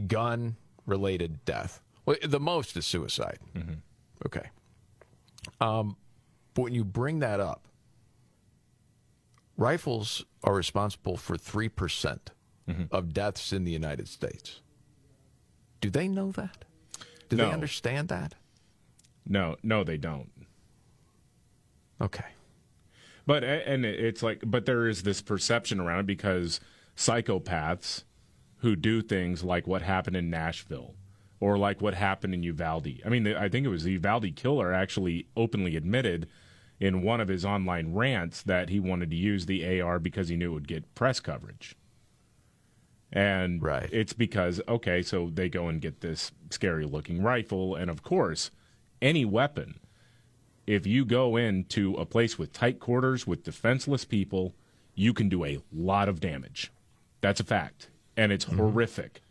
gun related death, well, the most is suicide. Okay. Um, but when you bring that up, rifles are responsible for 3% mm-hmm. of deaths in the United States. Do they know that? Do No. they understand that? No, no, they don't. Okay. But and it's like, but there is this perception around it because psychopaths who do things like what happened in Nashville or like what happened in Uvalde. I mean, I think it was the Uvalde killer actually openly admitted in one of his online rants that he wanted to use the AR because he knew it would get press coverage. And it's because, okay, so they go and get this scary looking rifle. And of course, any weapon, if you go into a place with tight quarters with defenseless people, you can do a lot of damage. That's a fact. And it's mm-hmm. horrific.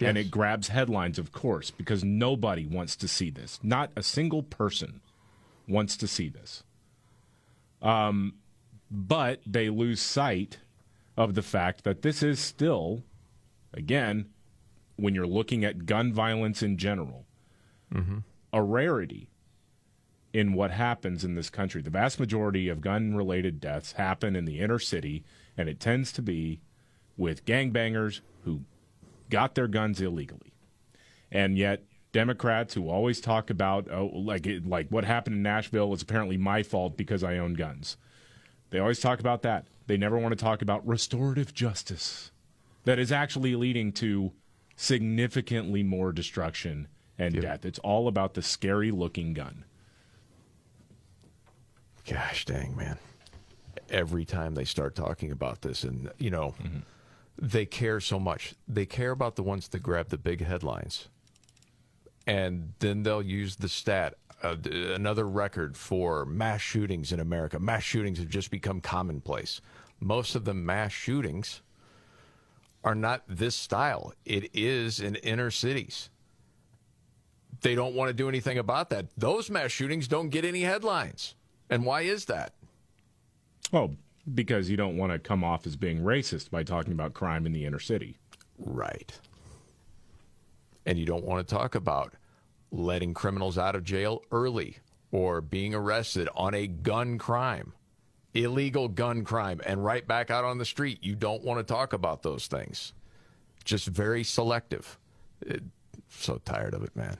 And it grabs headlines, of course, because nobody wants to see this. Not a single person wants to see this. Um, but they lose sight of the fact that this is still, again, when you're looking at gun violence in general, a rarity in what happens in this country. The vast majority of gun related deaths happen in the inner city, and it tends to be with gangbangers who got their guns illegally. And yet, Democrats who always talk about, oh, like, it, like what happened in Nashville was apparently my fault because I own guns. They always talk about that. They never want to talk about restorative justice that is actually leading to significantly more destruction and death. It's all about the scary looking gun. Gosh dang, man. Every time they start talking about this, and, you know, mm-hmm. they care so much. They care about the ones that grab the big headlines. And then they'll use the stat uh, another record for mass shootings in America. Mass shootings have just become commonplace. Most of the mass shootings are not this style, it is in inner cities. They don't want to do anything about that. Those mass shootings don't get any headlines. And why is that? Well, because you don't want to come off as being racist by talking about crime in the inner city. Right. And you don't want to talk about letting criminals out of jail early or being arrested on a gun crime, illegal gun crime, and right back out on the street. You don't want to talk about those things. Just very selective. It, so tired of it, man.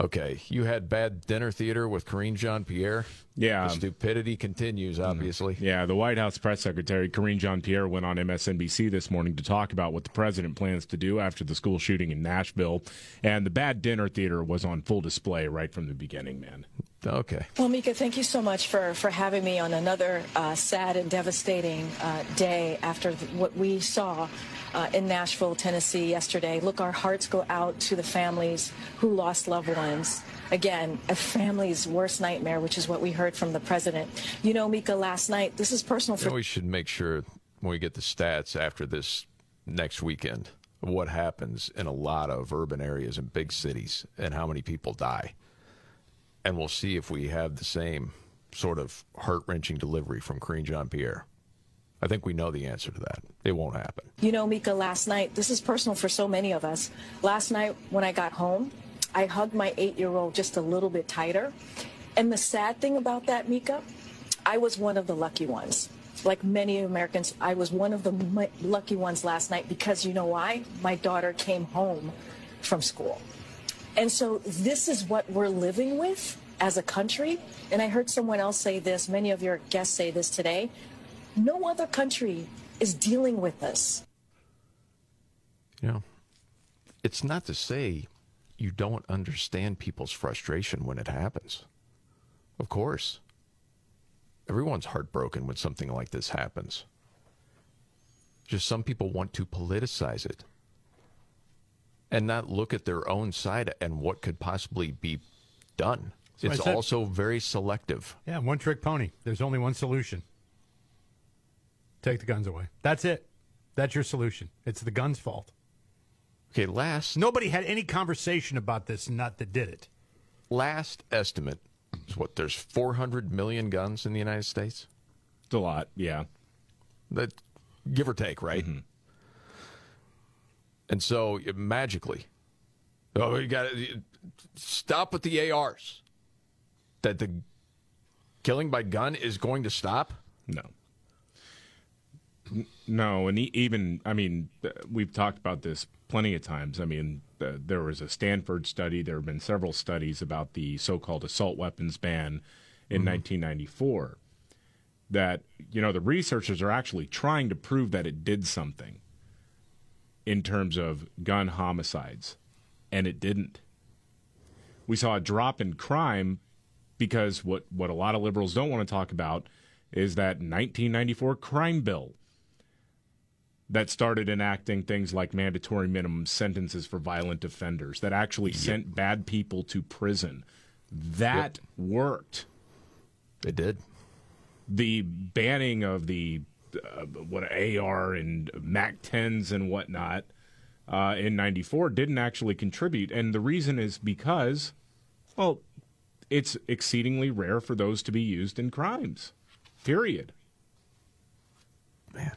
Okay, you had bad dinner theater with Karine Jean Pierre. Yeah. the stupidity continues. Mm. Obviously, Yeah, the White House press secretary Karine Jean-Pierre went on MSNBC this morning to talk about what the president plans to do after the school shooting in Nashville, and the bad dinner theater was on full display right from the beginning. Man, okay. Well, Mika, thank you so much for, for having me on another uh, sad and devastating uh, day after what we saw uh, in Nashville, Tennessee yesterday. Look, our hearts go out to the families who lost loved ones. Again, a family's worst nightmare, which is what we heard from the president. You know, Mika, last night, this is personal You for know, we should make sure when we get the stats after this next weekend what happens in a lot of urban areas and big cities and how many people die. And we'll see if we have the same sort of heart wrenching delivery from Karine Jean Pierre. I think we know the answer to that. It won't happen. You know, Mika, last night, this is personal for so many of us. Last night, when I got home, I hugged my eight year old just a little bit tighter. And the sad thing about that, Mika, I was one of the lucky ones. Like many Americans, I was one of the m- lucky ones last night because you know why? My daughter came home from school. And so this is what we're living with as a country. And I heard someone else say this, many of your guests say this today. No other country is dealing with this. You know, it's not to say you don't understand people's frustration when it happens. Of course. Everyone's heartbroken when something like this happens. Just some people want to politicize it and not look at their own side and what could possibly be done. That's It's said. also very selective. Yeah, one trick pony. There's only one solution. Take the guns away. That's it. That's your solution. It's the gun's fault. Okay, last nobody had any conversation about this nut that did it. Last estimate is what there's 400 million guns in the United States. It's a lot, yeah. That give or take, right? Mm-hmm. And so it- magically, oh, you got to stop with the ARs. That the killing by gun is going to stop? No. N- No, and e- even I mean, we've talked about this plenty of times. I mean, uh, there was a Stanford study. There have been several studies about the so-called assault weapons ban in 1994. That you know, the researchers are actually trying to prove that it did something in terms of gun homicides, and it didn't. We saw a drop in crime because what what a lot of liberals don't want to talk about is that 1994 crime bill that started enacting things like mandatory minimum sentences for violent offenders that actually sent bad people to prison. That worked. It did. The banning of the uh, what AR and Mac 10s and whatnot uh, in '94 didn't actually contribute, and the reason is because, well, it's exceedingly rare for those to be used in crimes. Period. Man,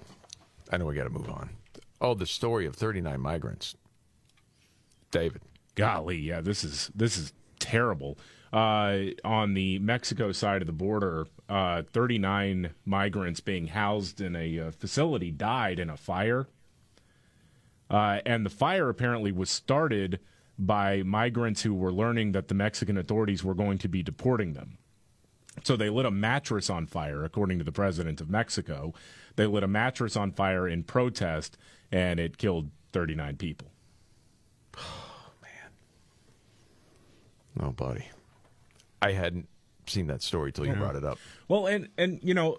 I know we got to move on. Oh, the story of 39 migrants David. Golly, yeah, this is this is terrible. Uh, on the Mexico side of the border, uh, 39 migrants being housed in a uh, facility died in a fire. Uh, and the fire apparently was started by migrants who were learning that the Mexican authorities were going to be deporting them. So they lit a mattress on fire, according to the president of Mexico. They lit a mattress on fire in protest, and it killed 39 people. Oh, buddy. I hadn't seen that story till you Yeah. brought it up. Well, and and you know,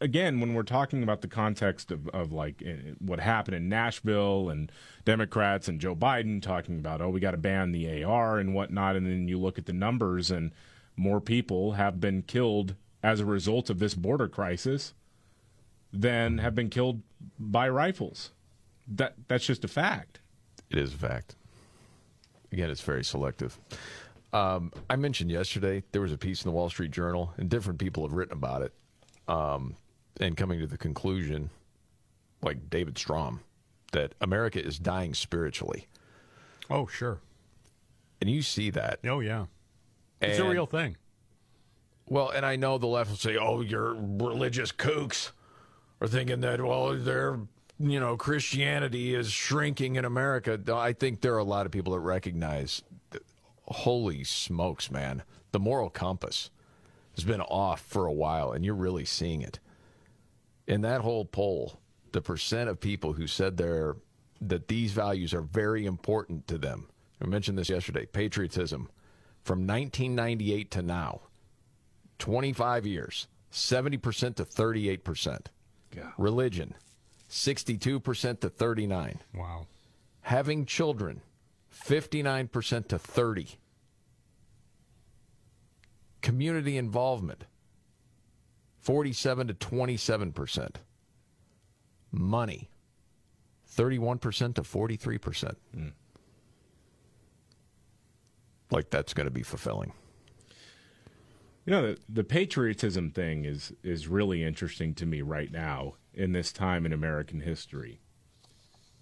again, when we're talking about the context of, of like uh, what happened in Nashville and Democrats and Joe Biden talking about, oh, we got to ban the AR and whatnot, and then you look at the numbers, and more people have been killed as a result of this border crisis than have been killed by rifles. That that's just a fact. It is a fact. Again, it's very selective. Um, I mentioned yesterday there was a piece in the Wall Street Journal, and different people have written about it, um, and coming to the conclusion, like David Strom, that America is dying spiritually. Oh, sure. And you see that. Oh, yeah. It's a real thing. Well, and I know the left will say, "Oh, you're religious kooks," or thinking that, well, their you know Christianity is shrinking in America. I think there are a lot of people that recognize, holy smokes, man, the moral compass has been off for a while, and you're really seeing it. In that whole poll, the percent of people who said they're that these values are very important to them. I mentioned this yesterday. Patriotism from 1998 to now. 25 years, 70% to 38%. Yeah. Religion, 62% to 39. Wow. Having children, 59% to 30. Community involvement, 47 to 27%. Money, 31% to 43%. Hmm. Like that's going to be fulfilling. You know, the, the patriotism thing is is really interesting to me right now in this time in American history.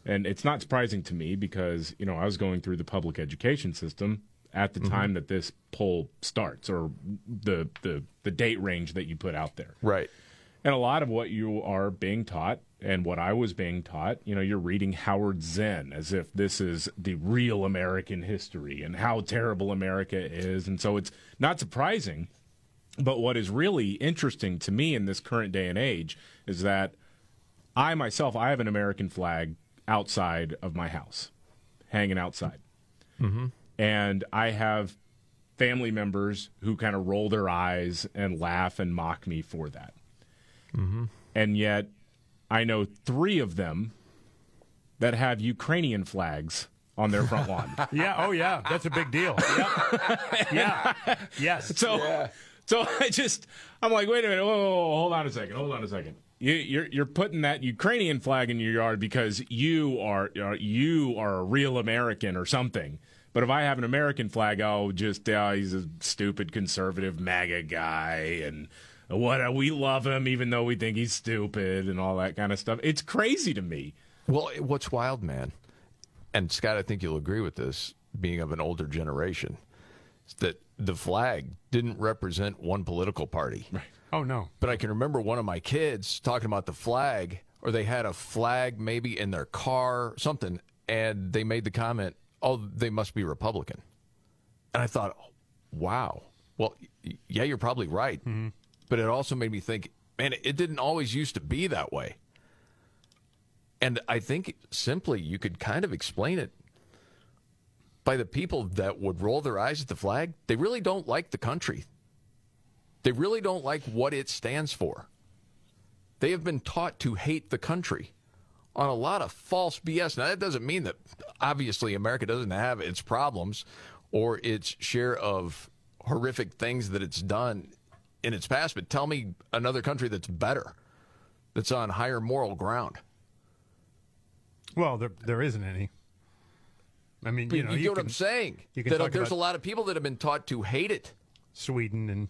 And it's not surprising to me because, you know, I was going through the public education system at the Mhm. time that this poll starts or the, the the date range that you put out there. Right. And a lot of what you are being taught and what I was being taught, you know, you're reading Howard Zinn as if this is the real American history and how terrible America is. And so it's not surprising. But what is really interesting to me in this current day and age is that I myself, I have an American flag outside of my house, hanging outside. Mm-hmm. And I have family members who kind of roll their eyes and laugh and mock me for that. Mm-hmm. And yet, I know three of them that have Ukrainian flags on their front lawn. Yeah. Oh, yeah. That's a big deal. Yep. yeah. Yes. So, so I just, I'm like, wait a minute, whoa, whoa, whoa, hold on a second, hold on a second. You, you're you're putting that Ukrainian flag in your yard because you are are- you are a real American or something. But if I have an American flag, oh, just uh, he's a stupid conservative MAGA guy, and what we love him even though we think he's stupid and all that kind of stuff. It's crazy to me. Well, what's wild, man, and Scott, I think you'll agree with this, being of an older generation, is that the flag didn't represent one political party. Right. Oh, no. But I can remember one of my kids talking about the flag, or they had a flag maybe in their car, something, and they made the comment, oh, they must be Republican. And I thought, wow. Well, yeah, you're probably right. Mm-hmm. But it also made me think, man, it didn't always used to be that way. And I think simply you could kind of explain it by the people that would roll their eyes at the flag. They really don't like the country. They really don't like what it stands for. They have been taught to hate the country on a lot of false BS. Now, that doesn't mean that obviously America doesn't have its problems or its share of horrific things that it's done in its past, but tell me another country that's better, that's on higher moral ground. Well, there there isn't any. I mean, you know, you, you get what can- I'm saying? you can That uh, talk there's a lot of people that have been taught to hate it. Sweden and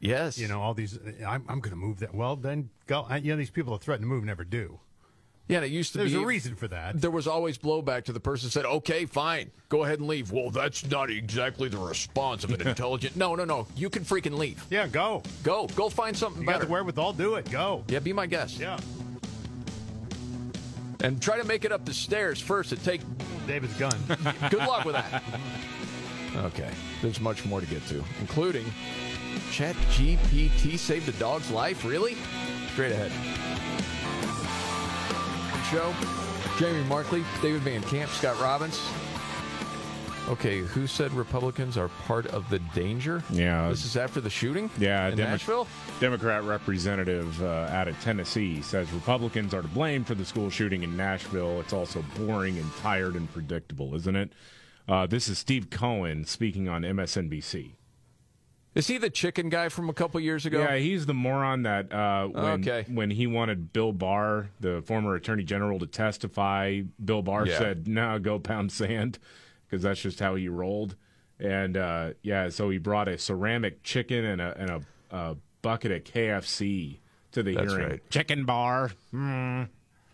yes, you know all these. I'm I'm going to move that. Well, then go. You know these people that threaten to move never do. Yeah, and it used to There's be. There's a reason for that. There was always blowback to the person who said, "Okay, fine, go ahead and leave." Well, that's not exactly the response of an intelligent. No, no, no. You can freaking leave. Yeah, go, go, go. Find something You better. got the wherewithal, do it. Go. Yeah, be my guest. Yeah. And try to make it up the stairs first. It take David's gun. Good luck with that. Okay, there's much more to get to, including Chat GPT saved a dog's life. Really? Straight ahead. Show. Jamie Markley, David Van Camp, Scott Robbins. Okay, who said Republicans are part of the danger? Yeah. This is after the shooting? Yeah, in Demo- Nashville? Democrat representative uh, out of Tennessee says Republicans are to blame for the school shooting in Nashville. It's also boring and tired and predictable, isn't it? Uh, this is Steve Cohen speaking on MSNBC. Is he the chicken guy from a couple years ago? Yeah, he's the moron that uh, when, Okay. when he wanted Bill Barr, the former attorney general, to testify, Bill Barr Yeah. said, "No, go pound sand," because that's just how he rolled. And uh, yeah, so he brought a ceramic chicken and a and a, a bucket of KFC to the That's hearing. right. Chicken bar. Mm.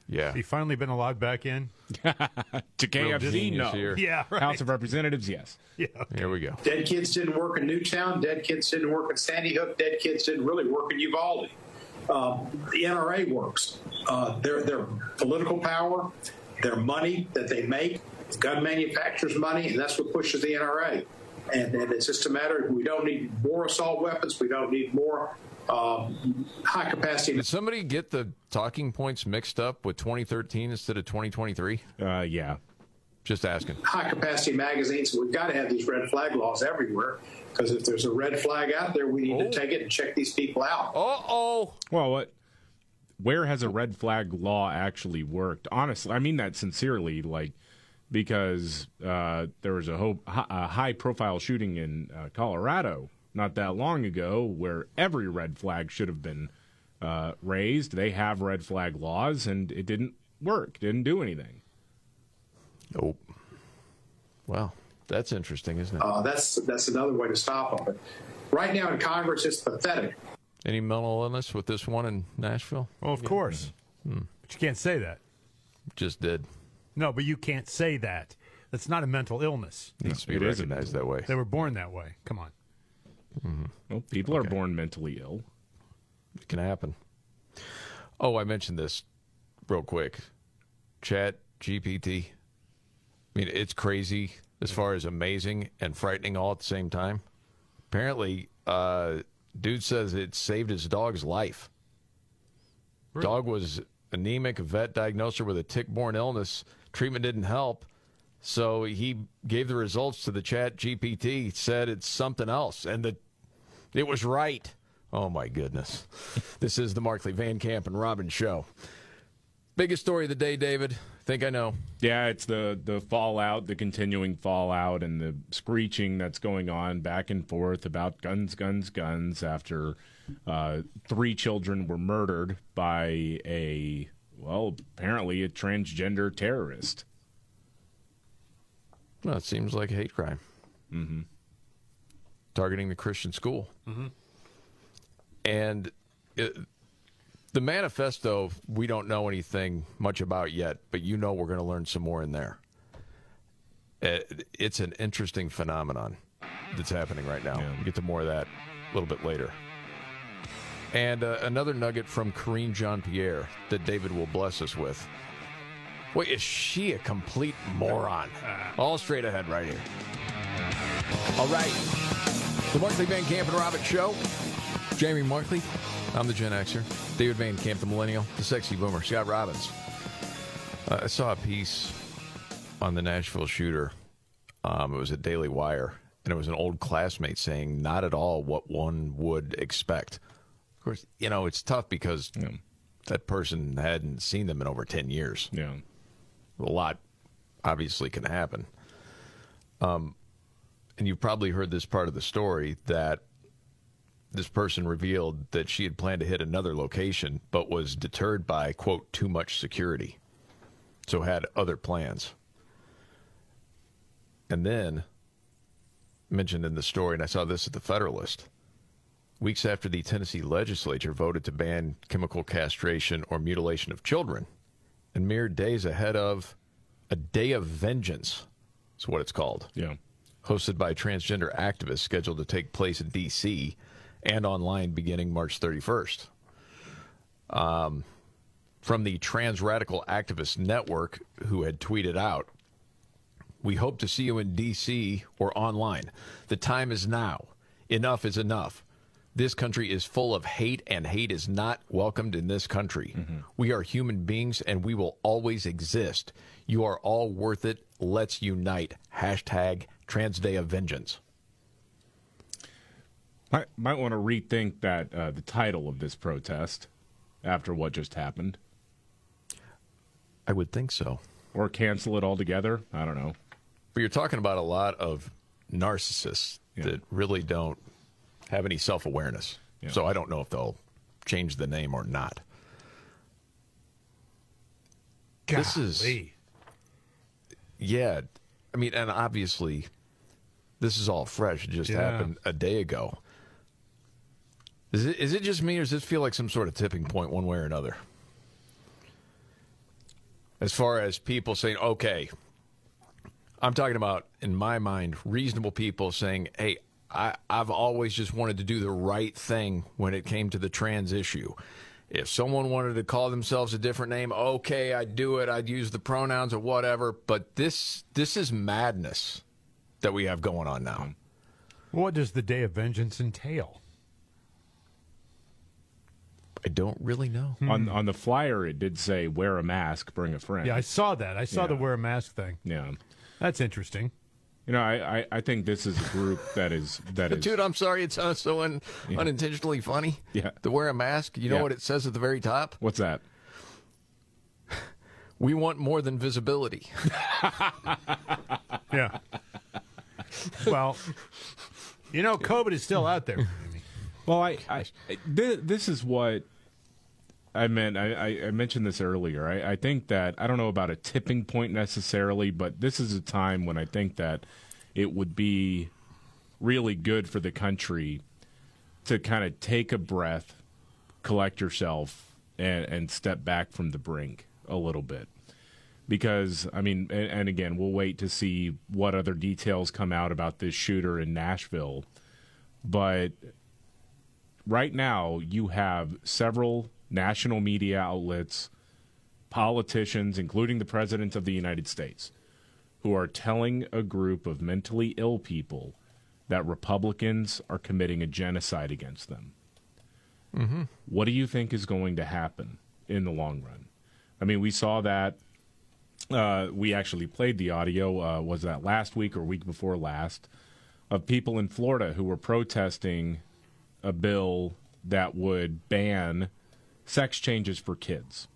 Yeah. He finally been allowed back in. to Real KFC, no. here. Yeah, right. House of Representatives, yes. Yeah. Here we go. Dead kids didn't work in Newtown. Dead kids didn't work in Sandy Hook. Dead kids didn't really work in Uvalde. Um, the NRA works. Uh, their their political power, their money that they make, gun manufacturers' money, and that's what pushes the NRA. And, and it's just a matter of we don't need more assault weapons. We don't need more um, high capacity. Did somebody get the talking points mixed up with 2013 instead of 2023? Uh, yeah. Just asking. high capacity magazines. We've got to have these red flag laws everywhere because if there's a red flag out there, we need to take it and check these people out. Uh oh. Well, what? Where has a red flag law actually worked? Honestly, I mean that sincerely. Like, because uh, there was a, ho- a high-profile shooting in uh, Colorado not that long ago, where every red flag should have been uh, raised. They have red flag laws, and it didn't work. Didn't do anything. Nope. Well, that's interesting, isn't it? Uh, that's that's another way to stop them. But right now in Congress, it's pathetic. Any mental illness with this one in Nashville? Well, of course. Hmm. But you can't say that. Just did. No, but you can't say that. That's not a mental illness. Needs to be It is a recognized that way. They were born that way. Come on. Well, people are born mentally ill. It can happen. Oh, I mentioned this real quick. Chat GPT. I mean, it's crazy as far as amazing and frightening all at the same time. Apparently, uh, dude says it saved his dog's life. Dog was anemic. Vet diagnosed her with a tick-borne illness. Treatment didn't help. So he gave the results to the chat GPT, said it's something else, and the it was right. Oh my goodness. this is the Markley Van Camp and Robbins show. Biggest story of the day, David. Think I know. Yeah, it's the the fallout, the continuing fallout, and the screeching that's going on back and forth about guns, guns, guns. After uh, three children were murdered by a well, apparently a transgender terrorist. Well, it seems like a hate crime. Mm-hmm. Targeting the Christian school. Mm-hmm. And it, the manifesto, we don't know anything much about yet, but you know we're going to learn some more in there. It, it's an interesting phenomenon that's happening right now. We'll get to more of that a little bit later. And uh, another nugget from Karine Jean Pierre that David will bless us with. Wait, is she a complete moron? All straight ahead right here. All right. The Markley Van Camp and Robert Show. Jamie Markley. I'm the Gen Xer. David Van Camp, the Millennial. The Sexy Boomer. Scott Robbins. Uh, I saw a piece on the Nashville shooter. Um, it was a Daily Wire, and it was an old classmate saying, not at all what one would expect. Of course, you know, it's tough because that person hadn't seen them in over 10 years. Yeah. A lot obviously can happen. Um, and you've probably heard this part of the story that this person revealed that she had planned to hit another location, but was deterred by, quote, too much security. So had other plans. And then, mentioned in the story, and I saw this at the Federalist, weeks after the Tennessee legislature voted to ban chemical castration or mutilation of children, and mere days ahead of a day of vengeance. Is what it's called. Yeah. Hosted by transgender activists, scheduled to take place in D.C. and online beginning March 31st. Um, from the Trans Radical Activist Network, who had tweeted out, We hope to see you in D.C. or online. The time is now. Enough is enough. This country is full of hate, and hate is not welcomed in this country. We are human beings, and we will always exist. You are all worth it. Let's unite. Hashtag Trans Day of Vengeance. Might, might want to rethink that uh, the title of this protest after what just happened. I would think so. Or cancel it altogether. I don't know. But you're talking about a lot of narcissists that really don't have any self awareness. So I don't know if they'll change the name or not. This is. Yeah. I mean, and obviously, this is all fresh. It just Yeah. happened a day ago. Is it, is it just me, or does this feel like some sort of tipping point one way or another? As far as people saying, okay, I'm talking about, in my mind, reasonable people saying, hey, I, I've always just wanted to do the right thing when it came to the trans issue. If someone wanted to call themselves a different name, okay, I'd do it. I'd use the pronouns or whatever. But this this is madness that we have going on now. What does the Day of Vengeance entail? I don't really know. Hmm. On on the flyer, it did say "wear a mask, bring a friend." Yeah, I saw that. I saw the wear a mask thing. Yeah, that's interesting. You know, I, I, I think this is a group that is that is Dude, I'm sorry it sounds so un, Yeah. unintentionally funny. Yeah. To wear a mask. You know Yeah. what it says at the very top? What's that? We want more than visibility. Yeah. well, you know, COVID is still out there. Well, I, I th- this is what I meant. I, I, mentioned this earlier. I, I think that I don't know about a tipping point necessarily, but this is a time when I think that it would be really good for the country to kind of take a breath, collect yourself, and, and step back from the brink a little bit. Because, I mean, and, and again, we'll wait to see what other details come out about this shooter in Nashville. But right now you have several national media outlets, politicians, including the President of the United States, who are telling a group of mentally ill people that Republicans are committing a genocide against them. Mm-hmm. What do you think is going to happen in the long run? I mean, we saw that. Uh, we actually played the audio. Uh, was that last week or week before last? Of people in Florida who were protesting a bill that would ban sex changes for kids.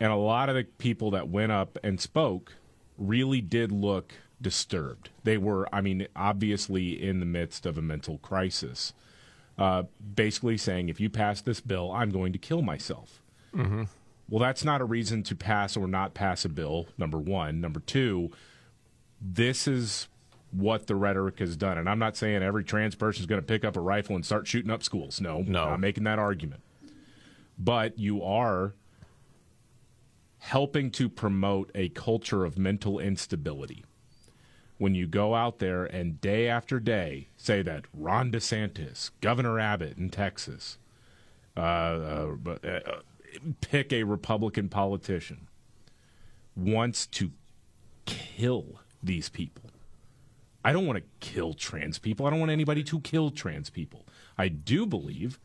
And a lot of the people that went up and spoke really did look disturbed. They were, I mean, obviously in the midst of a mental crisis. Uh, basically saying, if you pass this bill, I'm going to kill myself. Mm-hmm. Well, that's not a reason to pass or not pass a bill, number one. Number two, this is what the rhetoric has done. And I'm not saying every trans person is going to pick up a rifle and start shooting up schools. No, no. I'm not making that argument. But you are helping to promote a culture of mental instability. When you go out there and day after day say that Ron DeSantis, Governor Abbott in Texas, uh, uh, uh, pick a Republican politician, wants to kill these people. I don't want to kill trans people. I don't want anybody to kill trans people. I do believe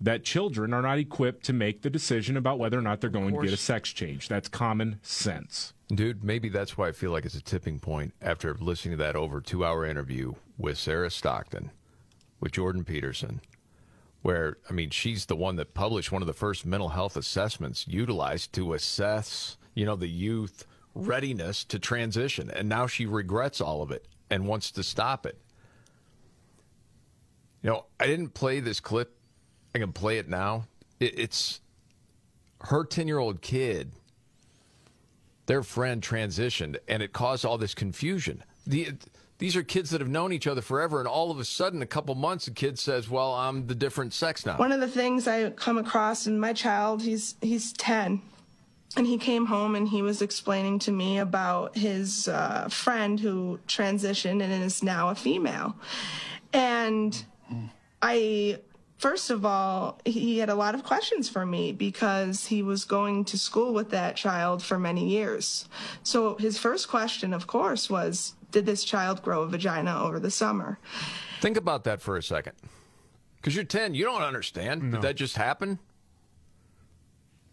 that children are not equipped to make the decision about whether or not they're going to get a sex change. That's common sense. Dude, maybe that's why I feel like it's a tipping point after listening to that over two hour interview with Sarah Stockton, with Jordan Peterson, where, I mean, she's the one that published one of the first mental health assessments utilized to assess, you know, the youth readiness to transition. And now she regrets all of it and wants to stop it. You know, I didn't play this clip. I can play it now. It, it's her 10 year old kid their friend transitioned and it caused all this confusion. The, these are kids that have known each other forever, and all of a sudden, a couple months, a kid says, Well, I'm the different sex now. One of the things I come across in my child, he's he's 10. and he came home and he was explaining to me about his uh, friend who transitioned and is now a female. And I, first of all, he had a lot of questions for me because he was going to school with that child for many years. So his first question, of course, was Did this child grow a vagina over the summer? Think about that for a second. Because you're 10, you don't understand. Did that just happen?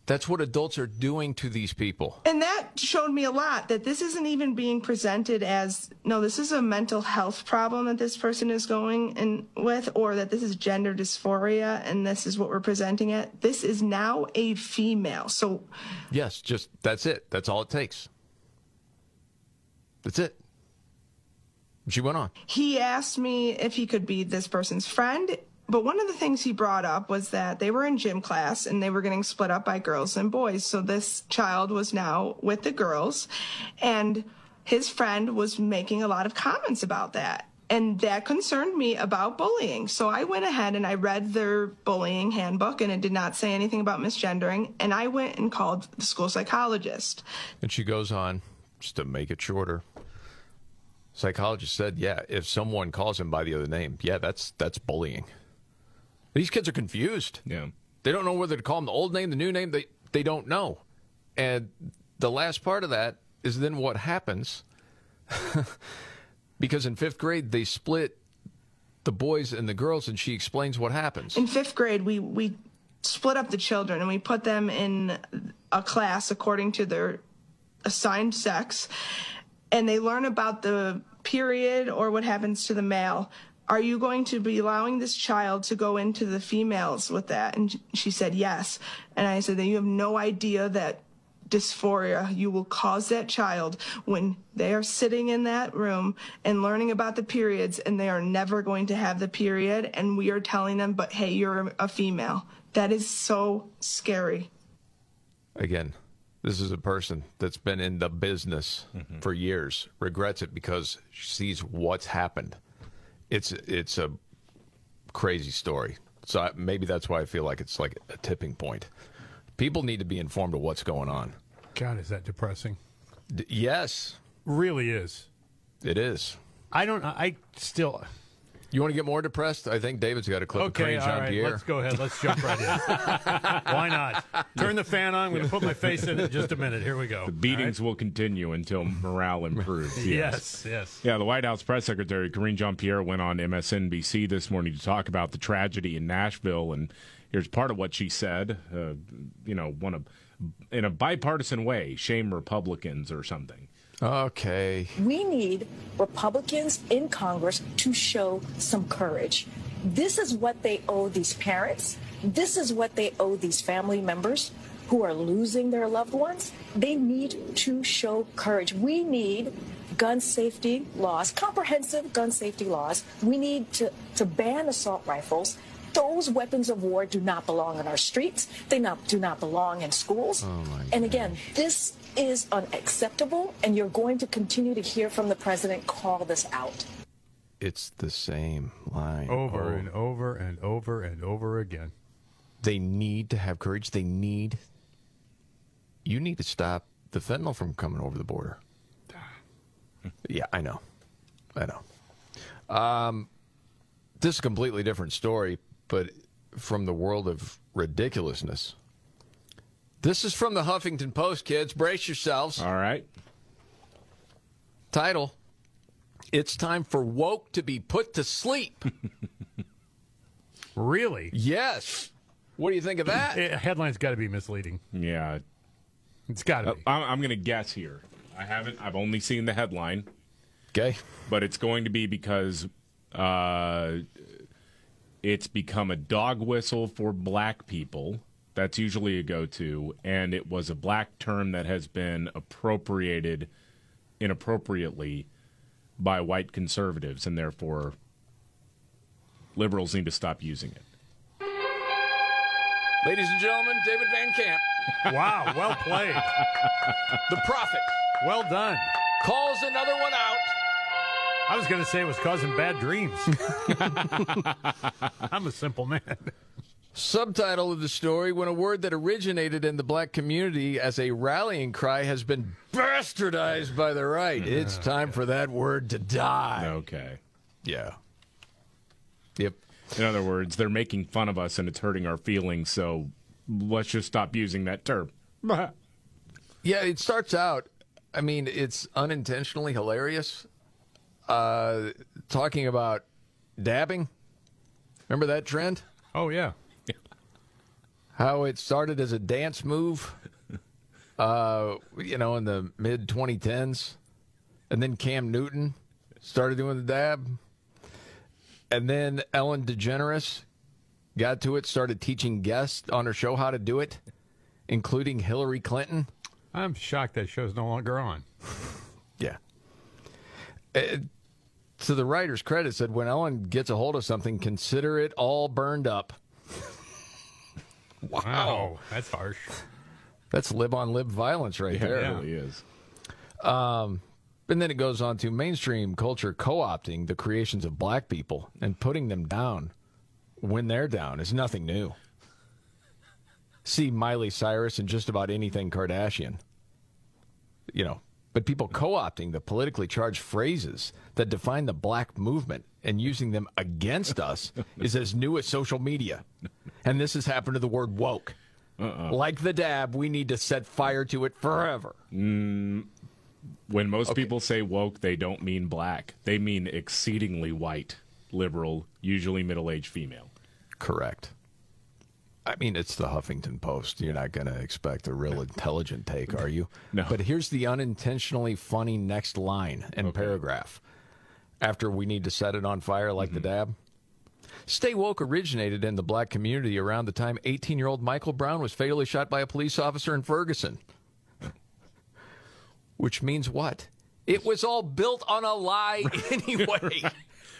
That's what adults are doing to these people. And that showed me a lot that this isn't even being presented as no, this is a mental health problem that this person is going in with, or that this is gender dysphoria and this is what we're presenting it. This is now a female. So Yes, just that's it. That's all it takes. That's it. She went on. he asked me if he could be this person's friend. But one of the things he brought up was that they were in gym class and they were getting split up by girls and boys. So this child was now with the girls, and his friend was making a lot of comments about that. And that concerned me about bullying. So I went ahead and I read their bullying handbook, and it did not say anything about misgendering. And I went and called the school psychologist. And she goes on, just to make it shorter. Psychologist said, yeah, if someone calls him by the other name, yeah, that's that's bullying. These kids are confused. Yeah. They don't know whether to call them the old name, the new name. They they don't know. And the last part of that is then what happens. because in fifth grade they split the boys and the girls, and she explains what happens. in fifth grade we we split up the children and we put them in a class according to their assigned sex and they learn about the period or what happens to the male are you going to be allowing this child to go into the females with that? And she said yes. And i said that you have no idea that dysphoria you will cause that child when they are sitting in that room and learning about the periods and they are never going to have the period and we are telling them but hey you're a female. That is so scary. Again, this is a person that's been in the business mm-hmm. for years, regrets it because she sees what's happened. It's it's a crazy story. So I, maybe that's why I feel like it's like a tipping point. People need to be informed of what's going on. God, is that depressing? D- yes, Really is. it is. I don't. I still. You want to get more depressed? I think David's got a clip Okay, of all Karine right. Jean-Pierre. Let's go ahead. Let's jump right in. Why not? Turn the fan on. I'm going to put my face in it in just a minute. Here we go. The beatings will continue until morale improves. Yes, yes. Yeah, the White House press secretary Karine Jean Pierre went on MSNBC this morning to talk about the tragedy in Nashville, and here's part of what she said. Uh, you know, one of in a bipartisan way, shame Republicans or something. Okay. We need Republicans in Congress to show some courage. This is what they owe these parents. This is what they owe these family members who are losing their loved ones. They need to show courage. We need gun safety laws, comprehensive gun safety laws. We need to, to ban assault rifles. Those weapons of war do not belong on our streets. They not, do not belong in schools. Oh, and again, this is unacceptable, and you're going to continue to hear from the president call this out. It's the same line Over Oh. and over and over and over again. They need to have courage. They need. You need to stop the fentanyl from coming over the border. Yeah, I know. I know. Um, this is a completely different story, but from the world of ridiculousness. This is from the Huffington Post, kids. Brace yourselves. All right. Title It's time for woke to be put to sleep. Really? yes. What do you think of that? Eh, headline's got to be misleading. Yeah, It's got to Uh, be. I'm, I'm going to guess here. I haven't. I've only seen the headline, Okay. but it's going to be because uh, it's become a dog whistle for black people. That's usually a go-to, and it was a black term that has been appropriated inappropriately by white conservatives, and therefore liberals need to stop using it. Ladies and gentlemen, David Van Camp, Wow, well played. the prophet, Well done. calls another one out. I was going to say it was causing bad dreams. I'm a simple man. Subtitle of the story When a word that originated in the black community as a rallying cry has been bastardized by the right, it's time for that word to die. Okay. Yeah. Yep. In other words, they're making fun of us and it's hurting our feelings, so let's just stop using that term. Yeah, it starts out. I mean, it's unintentionally hilarious. Uh, talking about dabbing. Remember that trend? Oh yeah. How it started as a dance move, uh, you know, in the mid 2010s, and then Cam Newton started doing the dab, and then Ellen DeGeneres got to it, started teaching guests on her show how to do it, including Hillary Clinton. I'm shocked that show's no longer on. Yeah. Uh, to the writer's credit, said when Ellen gets a hold of something, consider it all burned up. Wow, that's harsh. That's live on live violence right Yeah, there. it really is. Um, and then it goes on to mainstream culture co opting the creations of black people and putting them down when they're down is nothing new. See Miley Cyrus and just about anything Kardashian. You know, but people co opting the politically charged phrases that define the black movement and using them against us is as new as social media. And this has happened to the word woke. Uh-uh. Like the dab, we need to set fire to it forever. Mm, when most people say woke, they don't mean black. They mean exceedingly white, liberal, usually middle aged female. Correct. I mean, it's the Huffington Post. You're not going to expect a real intelligent take, are you? No. But here's the unintentionally funny next line and paragraph. After we need to set it on fire like the mm-hmm. dab. Stay Woke originated in the black community around the time 18 year old Michael Brown was fatally shot by a police officer in Ferguson. Which means what? It was all built on a lie anyway.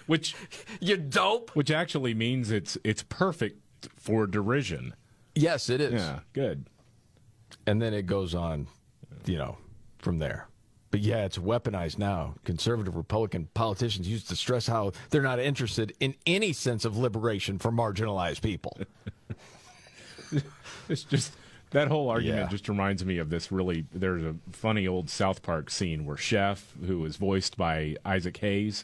Which you dope. Which actually means it's it's perfect for derision. Yes, it is. Yeah, good. And then it goes on, you know, from there. But yeah, it's weaponized now. Conservative Republican politicians used to stress how they're not interested in any sense of liberation for marginalized people. It's just that whole argument Yeah. just reminds me of this really. There's a funny old South Park scene where Chef, who is voiced by Isaac Hayes,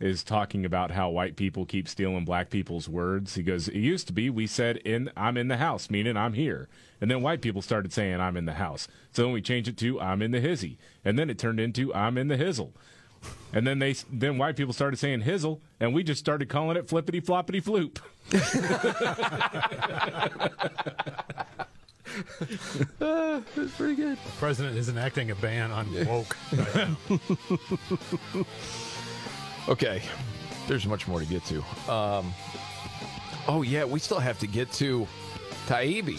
is talking about how white people keep stealing black people's words. He goes, "It used to be we said in I'm in the house, meaning I'm here, and then white people started saying I'm in the house. So then we changed it to I'm in the hizzy, and then it turned into I'm in the hizzle." And then they then white people started saying hizzle, and we just started calling it flippity floppity floop. Uh, That's pretty good. The president is enacting a ban on woke. right now. Okay, there's much more to get to. Um, oh, yeah, we still have to get to Taibbi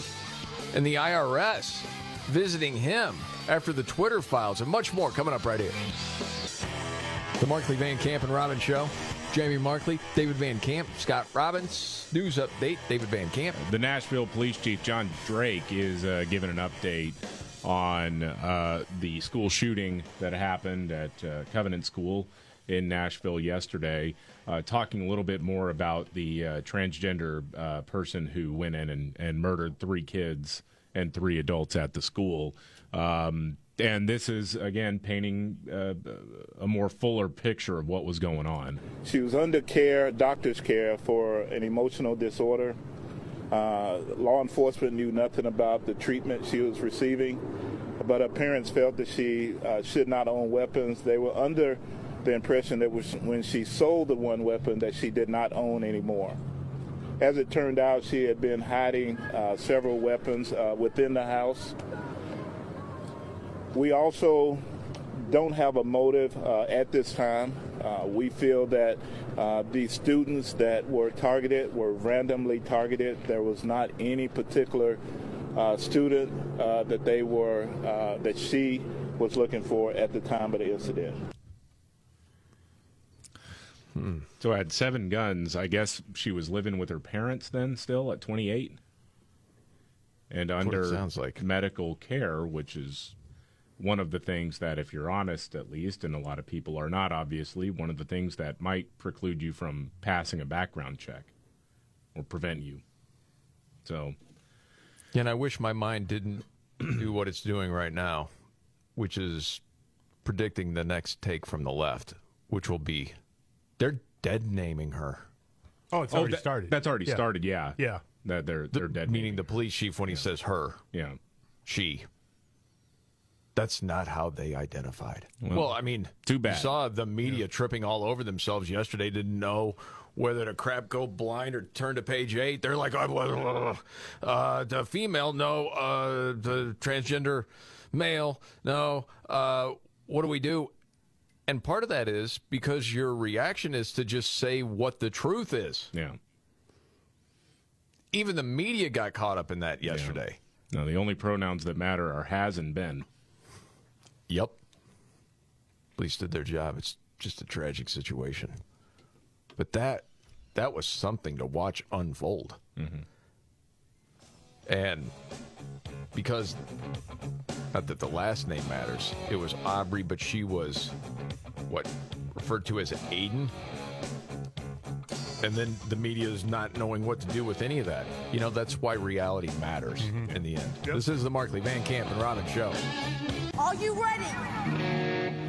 and the IRS visiting him after the Twitter files and much more coming up right here. The Markley Van Camp and Robbins Show. Jamie Markley, David Van Camp, Scott Robbins. News update, David Van Camp. The Nashville Police Chief John Drake is uh, giving an update on uh, the school shooting that happened at uh, Covenant School in Nashville yesterday, uh, talking a little bit more about the uh, transgender uh, person who went in and, and murdered three kids and three adults at the school. Um, and this is, again, painting uh, a more fuller picture of what was going on. She was under care, doctor's care, for an emotional disorder. Uh, law enforcement knew nothing about the treatment she was receiving, but her parents felt that she uh, should not own weapons. They were under the impression that was when she sold the one weapon that she did not own anymore. As it turned out, she had been hiding uh, several weapons uh, within the house. We also don't have a motive uh, at this time. Uh, we feel that uh, these students that were targeted were randomly targeted. There was not any particular uh, student that they were that she was looking for at the time of the incident. So I had seven guns. I guess she was living with her parents then, still at 28, and That's what it under sounds like. medical care, which is one of the things that, if you're honest, at least, and a lot of people are not, obviously, one of the things that might preclude you from passing a background check or prevent you. So, and I wish my mind didn't do what it's doing right now, which is predicting the next take from the left, which will be they're dead naming her. Oh, it's Oh, already that- started. That's already Yeah. started. Yeah. Yeah. That they're they're dead. Meaning the police chief when he says her. Yeah. She. That's not how they identified. Well, Well, I mean, too bad. You saw the media tripping all over themselves yesterday. Didn't know whether to crap go blind or turn to page eight. They're like, uh, uh, the female, no, uh, the transgender male, no. Uh, what do we do? And part of that is because your reaction is to just say what the truth is. Yeah. Even the media got caught up in that yesterday. No, the only pronouns that matter are has and been. Yep. Police did their job. It's just a tragic situation. But that that was something to watch unfold. Mm-hmm. And because not that the last name matters, it was Aubrey, but she was what referred to as Aiden. And then the media is not knowing what to do with any of that. You know, that's why reality matters mm-hmm. in the end. This is the Markley Van Camp and Robin Show. Are you ready?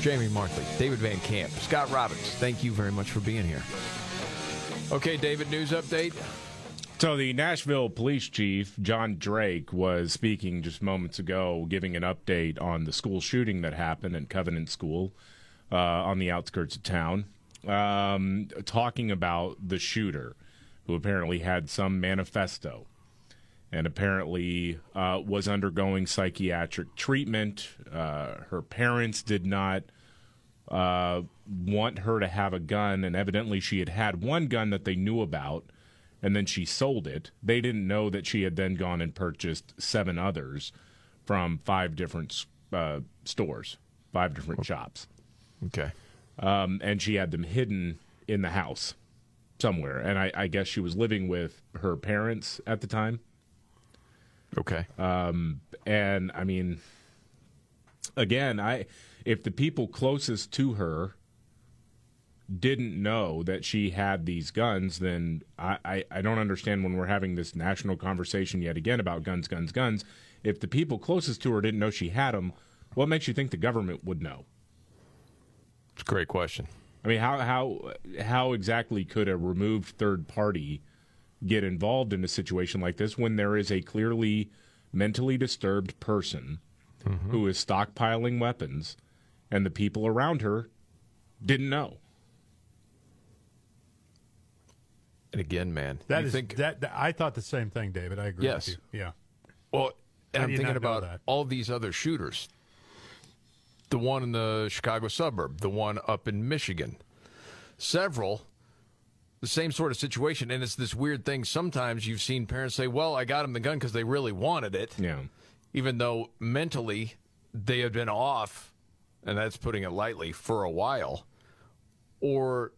Jamie Markley, David Van Camp, Scott Robbins, thank you very much for being here. Okay, David, news update. So the Nashville police chief, John Drake, was speaking just moments ago, giving an update on the school shooting that happened at Covenant School uh, on the outskirts of town, um, talking about the shooter, who apparently had some manifesto and apparently uh, was undergoing psychiatric treatment. Uh, her parents did not uh, want her to have a gun, and evidently she had had one gun that they knew about, and then she sold it. They didn't know that she had then gone and purchased seven others from five different uh, stores, five different shops. Okay. Um, and she had them hidden in the house somewhere. And I, I guess she was living with her parents at the time. Okay. Um, and I mean, again, I if the people closest to her didn't know that she had these guns, then I, I, I don't understand when we're having this national conversation yet again about guns, guns, guns. If the people closest to her didn't know she had them, what makes you think the government would know? It's a great question. I mean, how how how exactly could a removed third party get involved in a situation like this when there is a clearly mentally disturbed person mm-hmm. who is stockpiling weapons and the people around her didn't know? And again, man, That you is think that, that- I thought the same thing, David. I agree Yes. with you. Yeah. Well, and I'm thinking about that? all these other shooters. The one in the Chicago suburb, the one up in Michigan. Several, the same sort of situation. And it's this weird thing. Sometimes you've seen parents say, Well, I got him the gun because they really wanted it. Yeah. Even though mentally they had been off, and that's putting it lightly, for a while. Or,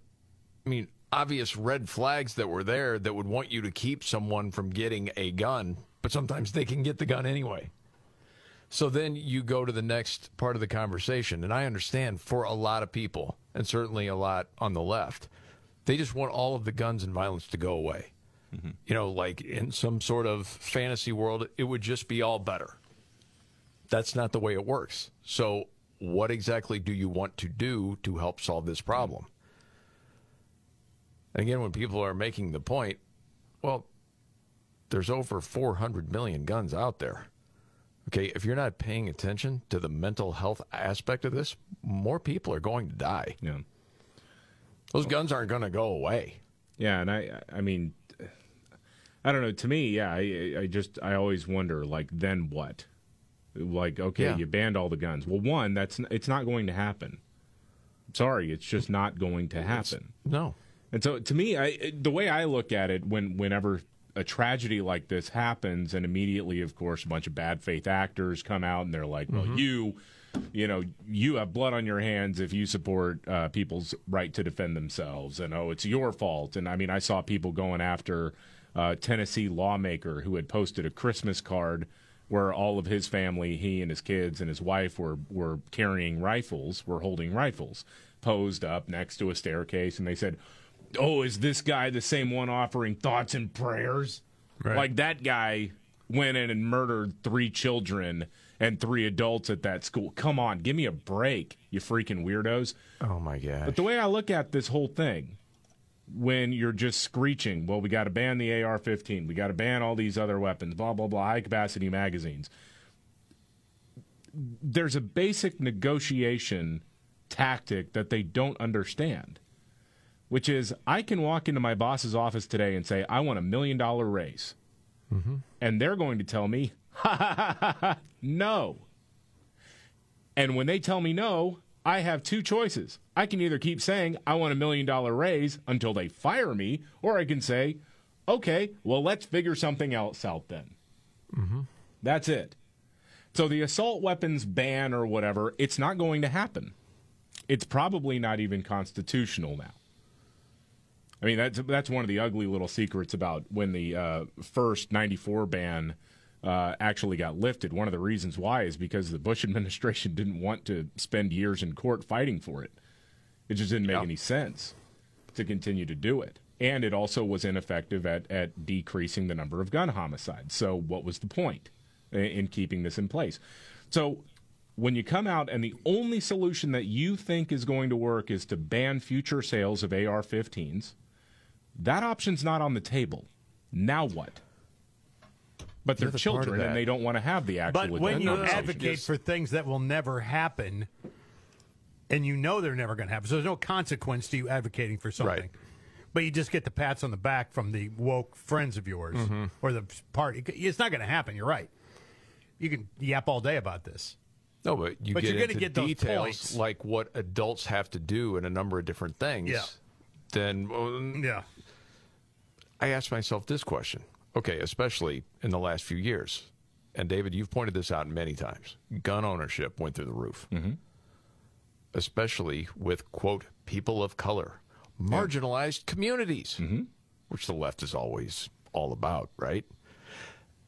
I mean, obvious red flags that were there that would want you to keep someone from getting a gun, but sometimes they can get the gun anyway. So then you go to the next part of the conversation, and I understand for a lot of people, and certainly a lot on the left, they just want all of the guns and violence to go away. Mm-hmm. You know, like in some sort of fantasy world, it would just be all better. That's not the way it works. So, what exactly do you want to do to help solve this problem? And again, when people are making the point, well, there's over 400 million guns out there. Okay, if you're not paying attention to the mental health aspect of this, more people are going to die. Yeah. Those guns aren't going to go away. Yeah, and I I mean I don't know, to me, yeah, I I just I always wonder like then what? Like okay, Yeah. you banned all the guns. Well, one, that's it's not going to happen. Sorry, it's just not going to happen. No. And so to me, I the way I look at it when whenever a tragedy like this happens, and immediately, of course, a bunch of bad faith actors come out and they're like, "Well, Mhm. you, you know, you have blood on your hands if you support uh, people's right to defend themselves," and oh, it's your fault. And I mean, I saw people going after a Tennessee lawmaker who had posted a Christmas card where all of his family, he and his kids and his wife were were carrying rifles, were holding rifles, posed up next to a staircase, and they said, "Oh, is this guy the same one offering thoughts and prayers?" Right. Like that guy went in and murdered three children and three adults at that school. Come on, give me a break, you freaking weirdos. Oh my god. But the way I look at this whole thing, when you're just screeching, well, we got to ban the AR 15, we got to ban all these other weapons, blah, blah, blah, high capacity magazines. There's a basic negotiation tactic that they don't understand, which is I can walk into my boss's office today and say, I want a million dollar raise. Mm-hmm. And they're going to tell me, no. And when they tell me no, I have two choices. I can either keep saying, I want a million dollar raise until they fire me, or I can say, okay, well, let's figure something else out then. Mm-hmm. That's it. So the assault weapons ban or whatever, it's not going to happen. It's probably not even constitutional now. I mean, that's that's one of the ugly little secrets about when the uh, first '94 ban uh, actually got lifted. One of the reasons why is because the Bush administration didn't want to spend years in court fighting for it. It just didn't make any sense to continue to do it, and it also was ineffective at at decreasing the number of gun homicides. So, what was the point in, in keeping this in place? So. When you come out and the only solution that you think is going to work is to ban future sales of AR 15s, that option's not on the table. Now what? But The they're other children and they don't want to have the actual. But when you advocate for things that will never happen, and you know they're never going to happen, so there's no consequence to you advocating for something. But you just get the pats on the back from the woke friends of yours Mhm. or the party. It's not going to happen. You're right. You can yap all day about this. No, but you But get you're gonna into get those details points. like what adults have to do in a number of different things. Yeah. Then, well, yeah. I asked myself this question. Okay, especially in the last few years, and David, you've pointed this out many times. Gun ownership went through the roof, mm-hmm. especially with quote people of color, marginalized communities, Mm-hmm. which the left is always all about, right?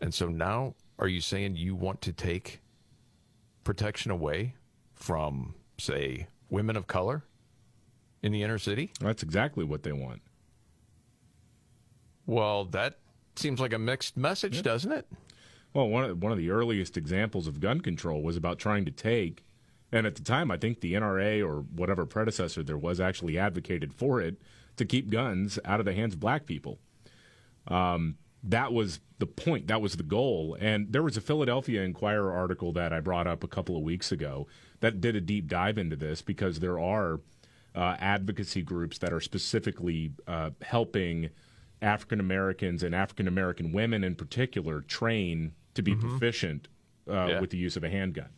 And so now, are you saying you want to take protection away from, say, women of color in the inner city? That's exactly what they want. Well, that seems like a mixed message, doesn't it? Well, one of, one of the earliest examples of gun control was about trying to take, and at the time, I think the NRA or whatever predecessor there was actually advocated for it to keep guns out of the hands of black people. Um, that was the point. That was the goal. And there was a Philadelphia Inquirer article that I brought up a couple of weeks ago that did a deep dive into this because there are uh, advocacy groups that are specifically uh, helping African Americans and African American women in particular train to be proficient uh, Yeah. with the use of a handgun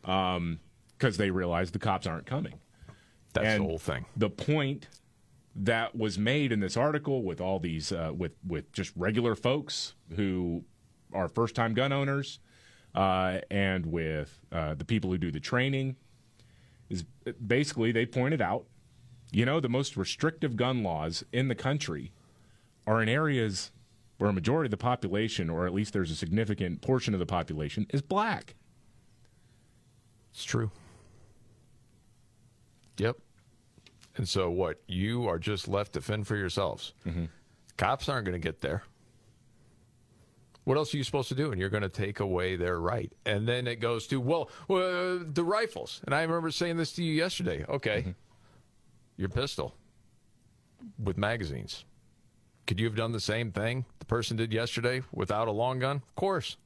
because they realize the cops aren't coming. That's And the whole thing. The point that was made in this article with all these uh, with with just regular folks who are first time gun owners uh, and with uh, the people who do the training is basically they pointed out you know the most restrictive gun laws in the country are in areas where a majority of the population or at least there's a significant portion of the population is black It's true. Yep. And so what? You are just left to fend for yourselves. Mm-hmm. Cops aren't going to get there. What else are you supposed to do? And you're going to take away their right. And then it goes to, well, uh, the rifles. And I remember saying this to you yesterday. Okay. Mm-hmm. Your pistol with magazines. Could you have done the same thing the person did yesterday without a long gun? Of course.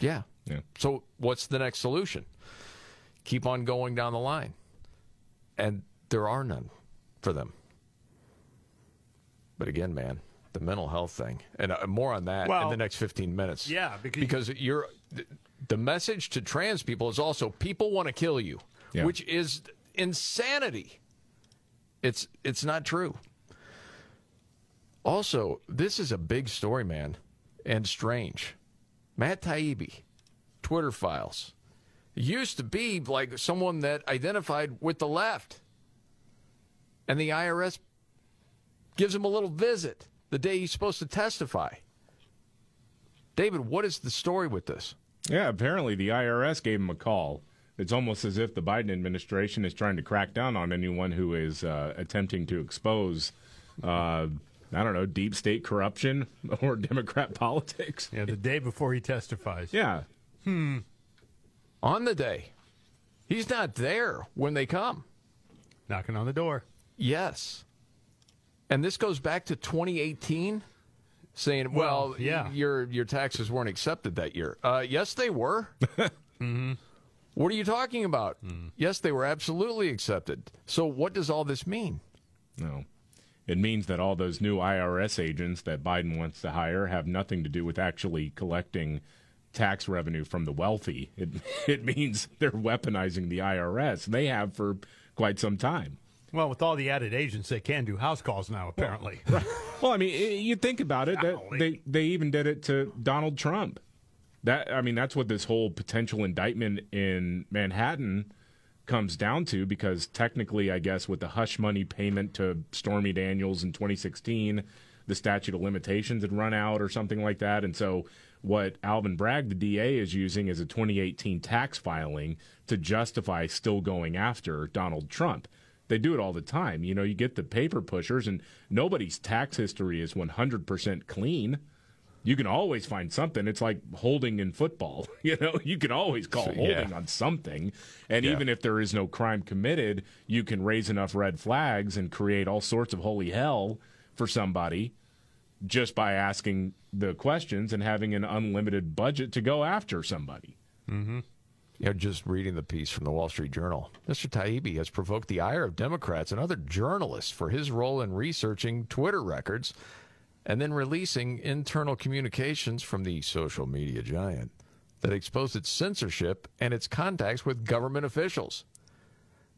Yeah. Yeah. So what's the next solution? Keep on going down the line. And there are none for them. But again, man, the mental health thing, and uh, more on that in the next 15 minutes. yeah, because- because you're the message to trans people is also people want to kill you, Yeah. which is insanity. It's it's not true. Also, this is a big story, man, and strange. Matt Taibbi, Twitter files, used to be like someone that identified with the left. And the IRS gives him a little visit the day he's supposed to testify. David, what is the story with this? Yeah, apparently the IRS gave him a call. It's almost as if the Biden administration is trying to crack down on anyone who is uh, attempting to expose, uh, I don't know, deep state corruption or Democrat politics. Yeah, the day before he testifies. Yeah. Hmm. On the day. He's not there when they come. Knocking on the door. Yes. And this goes back to 2018 saying, well, Well, yeah. your your taxes weren't accepted that year. Uh, yes, they were. Mm-hmm. What are you talking about? Mm. Yes, they were absolutely accepted. So what does all this mean? No. It means that all those new IRS agents that Biden wants to hire have nothing to do with actually collecting tax revenue from the wealthy. It it means they're weaponizing the IRS. They have for quite some time. Well, with all the added agents, they can do house calls now, apparently. Well, I mean, you think about it. That they they even did it to Donald Trump. That I mean, that's what this whole potential indictment in Manhattan comes down to. Because technically, I guess with the hush money payment to Stormy Daniels in 2016, the statute of limitations had run out or something like that, and so. What Alvin Bragg, the DA, is using is a 2018 tax filing to justify still going after Donald Trump. They do it all the time. You know, you get the paper pushers, and nobody's tax history is 100% clean. You can always find something. It's like holding in football. You know, you can always call So, holding yeah. on something. And Yeah. even if there is no crime committed, you can raise enough red flags and create all sorts of holy hell for somebody just by asking the questions and having an unlimited budget to go after somebody. Mm-hmm. You know, just reading the piece from the Wall Street Journal, Mr. Taibbi has provoked the ire of Democrats and other journalists for his role in researching Twitter records and then releasing internal communications from the social media giant that exposed its censorship and its contacts with government officials.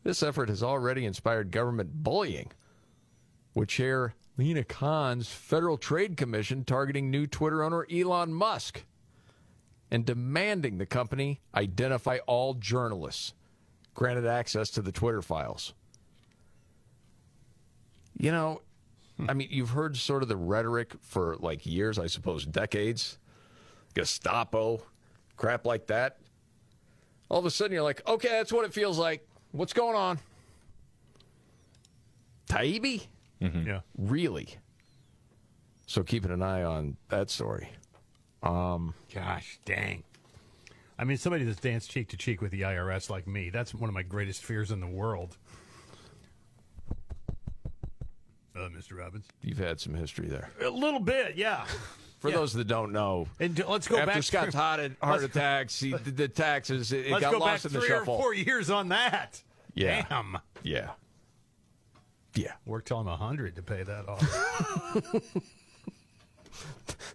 This effort has already inspired government bullying, with Chair Lina Khan's Federal Trade Commission targeting new Twitter owner Elon Musk and demanding the company identify all journalists granted access to the Twitter files. You know, I mean, you've heard sort of the rhetoric for like years, I suppose, decades. Gestapo, crap like that. All of a sudden, you're like, okay, that's what it feels like. What's going on? Taibbi? Yeah. Really? So keeping an eye on that story. Um, Gosh, dang. I mean, somebody that's danced cheek to cheek with the IRS like me, that's one of my greatest fears in the world. Uh, Mr. Robbins. you've had some history there. A little bit, yeah. For Yeah. those that don't know, And let's go after back Scott's to- heart, heart attacks, he, the, the taxes, it, it got go back lost in the three shuffle. or four years on that. Yeah. Damn. Yeah. Yeah. Worked till I'm 100 to pay that off.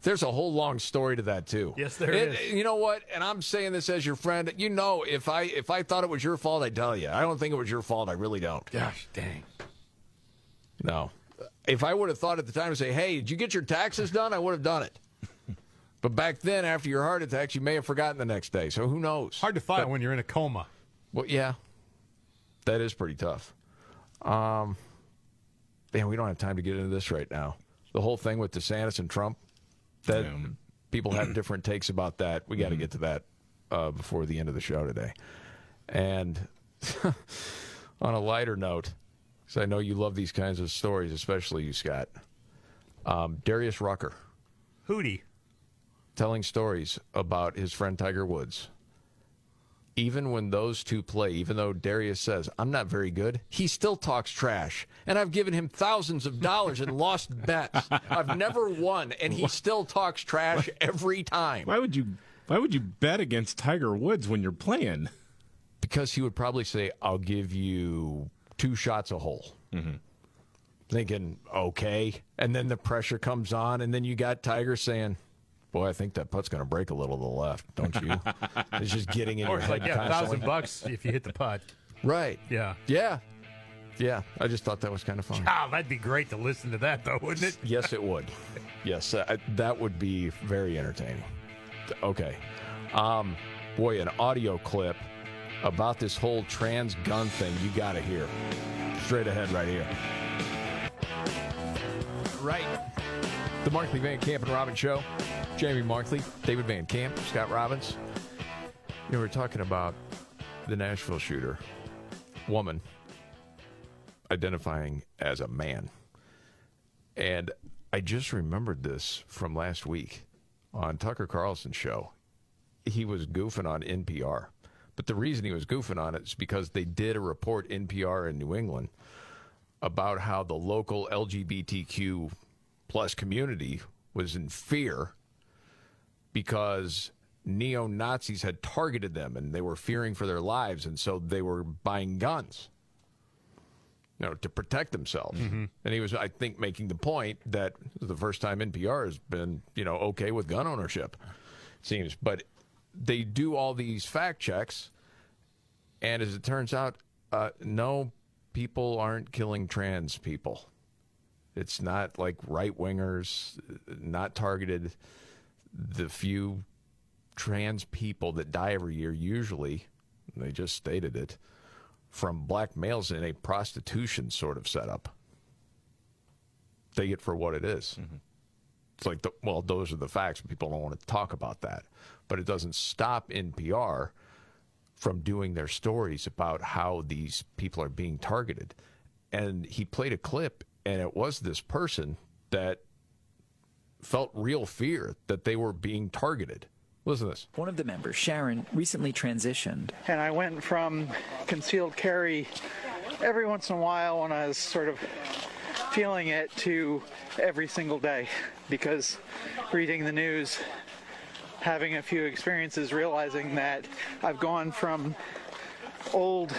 There's a whole long story to that too. Yes, there It- is. You know what? And I'm saying this as your friend. You know, if I if I thought it was your fault, I'd tell you. I don't think it was your fault. I really don't. Gosh, dang. No. If I would have thought at the time to say, "Hey, did you get your taxes done?" I would have done it. But back then, after your heart attack, you may have forgotten the next day. So who knows? Hard to file when you're in a coma. Well, yeah, that is pretty tough. Um, man, we don't have time to get into this right now. The whole thing with DeSantis and Trump, that people have different takes about that. We got to get to that uh, before the end of the show today. And on a lighter note, because I know you love these kinds of stories, especially you, Scott. Um, Darius Rucker Hootie. telling stories about his friend Tiger Woods. Even when those two play, even though Darius says, I'm not very good, he still talks trash. And I've given him thousands of dollars in lost bets. I've never won, and he still talks trash every time. Why would you? Why would you bet against Tiger Woods when you're playing? Because he would probably say, I'll give you two shots a hole. Thinking, okay. And then the pressure comes on, and then you got Tiger saying, Boy, I think that putt's going to break a little to the left, don't you? it's just getting in your head like, yeah, a thousand bucks if you hit the putt. Right. Yeah. Yeah. Yeah, I just thought that was kind of fun. Oh, that'd be great to listen to that, though, wouldn't it? Yes, it would. Yes, uh, that would be very entertaining. Okay. Um, boy, an audio clip about this whole trans gun thing you got to hear. Straight ahead, right here. Right. The Markley Van Camp and Robbins Show. Jamie Markley, David Van Camp, Scott Robbins. You know, we're talking about the Nashville shooter, woman identifying as a man. And I just remembered this from last week on Tucker Carlson's show. He was goofing on NPR. But the reason he was goofing on it is because they did a report, NPR in New England, about how the local LGBTQ plus community was in fear because neo Nazis had targeted them and they were fearing for their lives, and so they were buying guns. You know, to protect themselves. Mm-hmm. And he was, I think, making the point that the first time NPR has been, you know, okay with gun ownership, it seems. But they do all these fact checks, and as it turns out, uh, no, people aren't killing trans people. It's not like right wingers, not targeted. The few trans people that die every year, usually, they just stated it, from black males in a prostitution sort of setup. Take it for what it is. It's like, the, well, those are the facts. People don't want to talk about that. But it doesn't stop NPR from doing their stories about how these people are being targeted. And he played a clip, and it was this person that felt real fear that they were being targeted. Listen to this. One of the members, Sharon, recently transitioned. And I went from concealed carry every once in a while when I was sort of feeling it to every single day because reading the news, having a few experiences, realizing that I've gone from old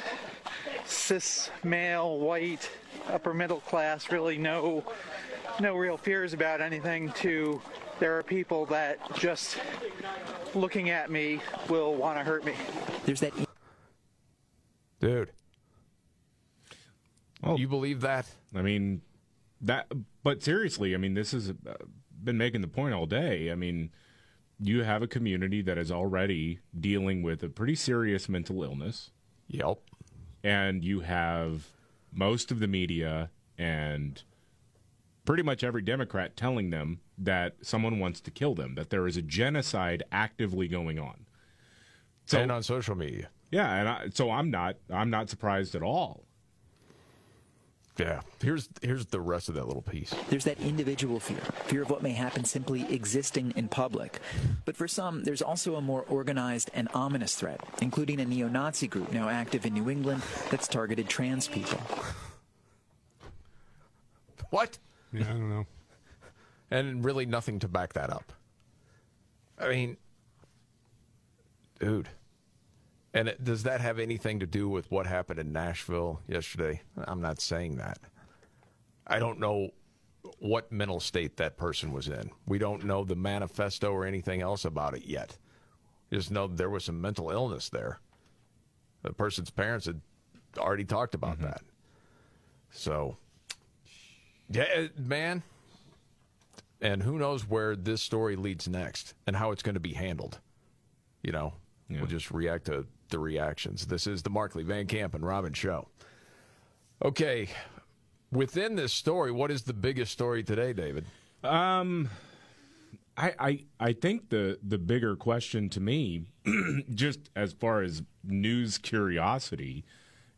cis male white upper middle class really no no real fears about anything to there are people that just looking at me will want to hurt me. There's that. Dude. Oh, you believe that? I mean, that. But seriously, I mean, this has uh, been making the point all day. I mean, you have a community that is already dealing with a pretty serious mental illness. Yep. And you have most of the media and pretty much every Democrat telling them that someone wants to kill them, that there is a genocide actively going on. So, and on social media. Yeah, and I, so I'm not I'm not surprised at all. Yeah. Here's here's the rest of that little piece. There's that individual fear, fear of what may happen simply existing in public. But for some, there's also a more organized and ominous threat, including a neo-Nazi group now active in New England that's targeted trans people. What? Yeah, I don't know. and really nothing to back that up. I mean, dude. And it, does that have anything to do with what happened in Nashville yesterday? I'm not saying that. I don't know what mental state that person was in. We don't know the manifesto or anything else about it yet. We just know there was some mental illness there. The person's parents had already talked about mm-hmm. that. So, yeah, man. And who knows where this story leads next and how it's going to be handled. You know, yeah. we'll just react to the reactions. This is the Markley Van Camp and Robin show. Okay, within this story, what is the biggest story today, David? Um, I I I think the the bigger question to me, just as far as news curiosity,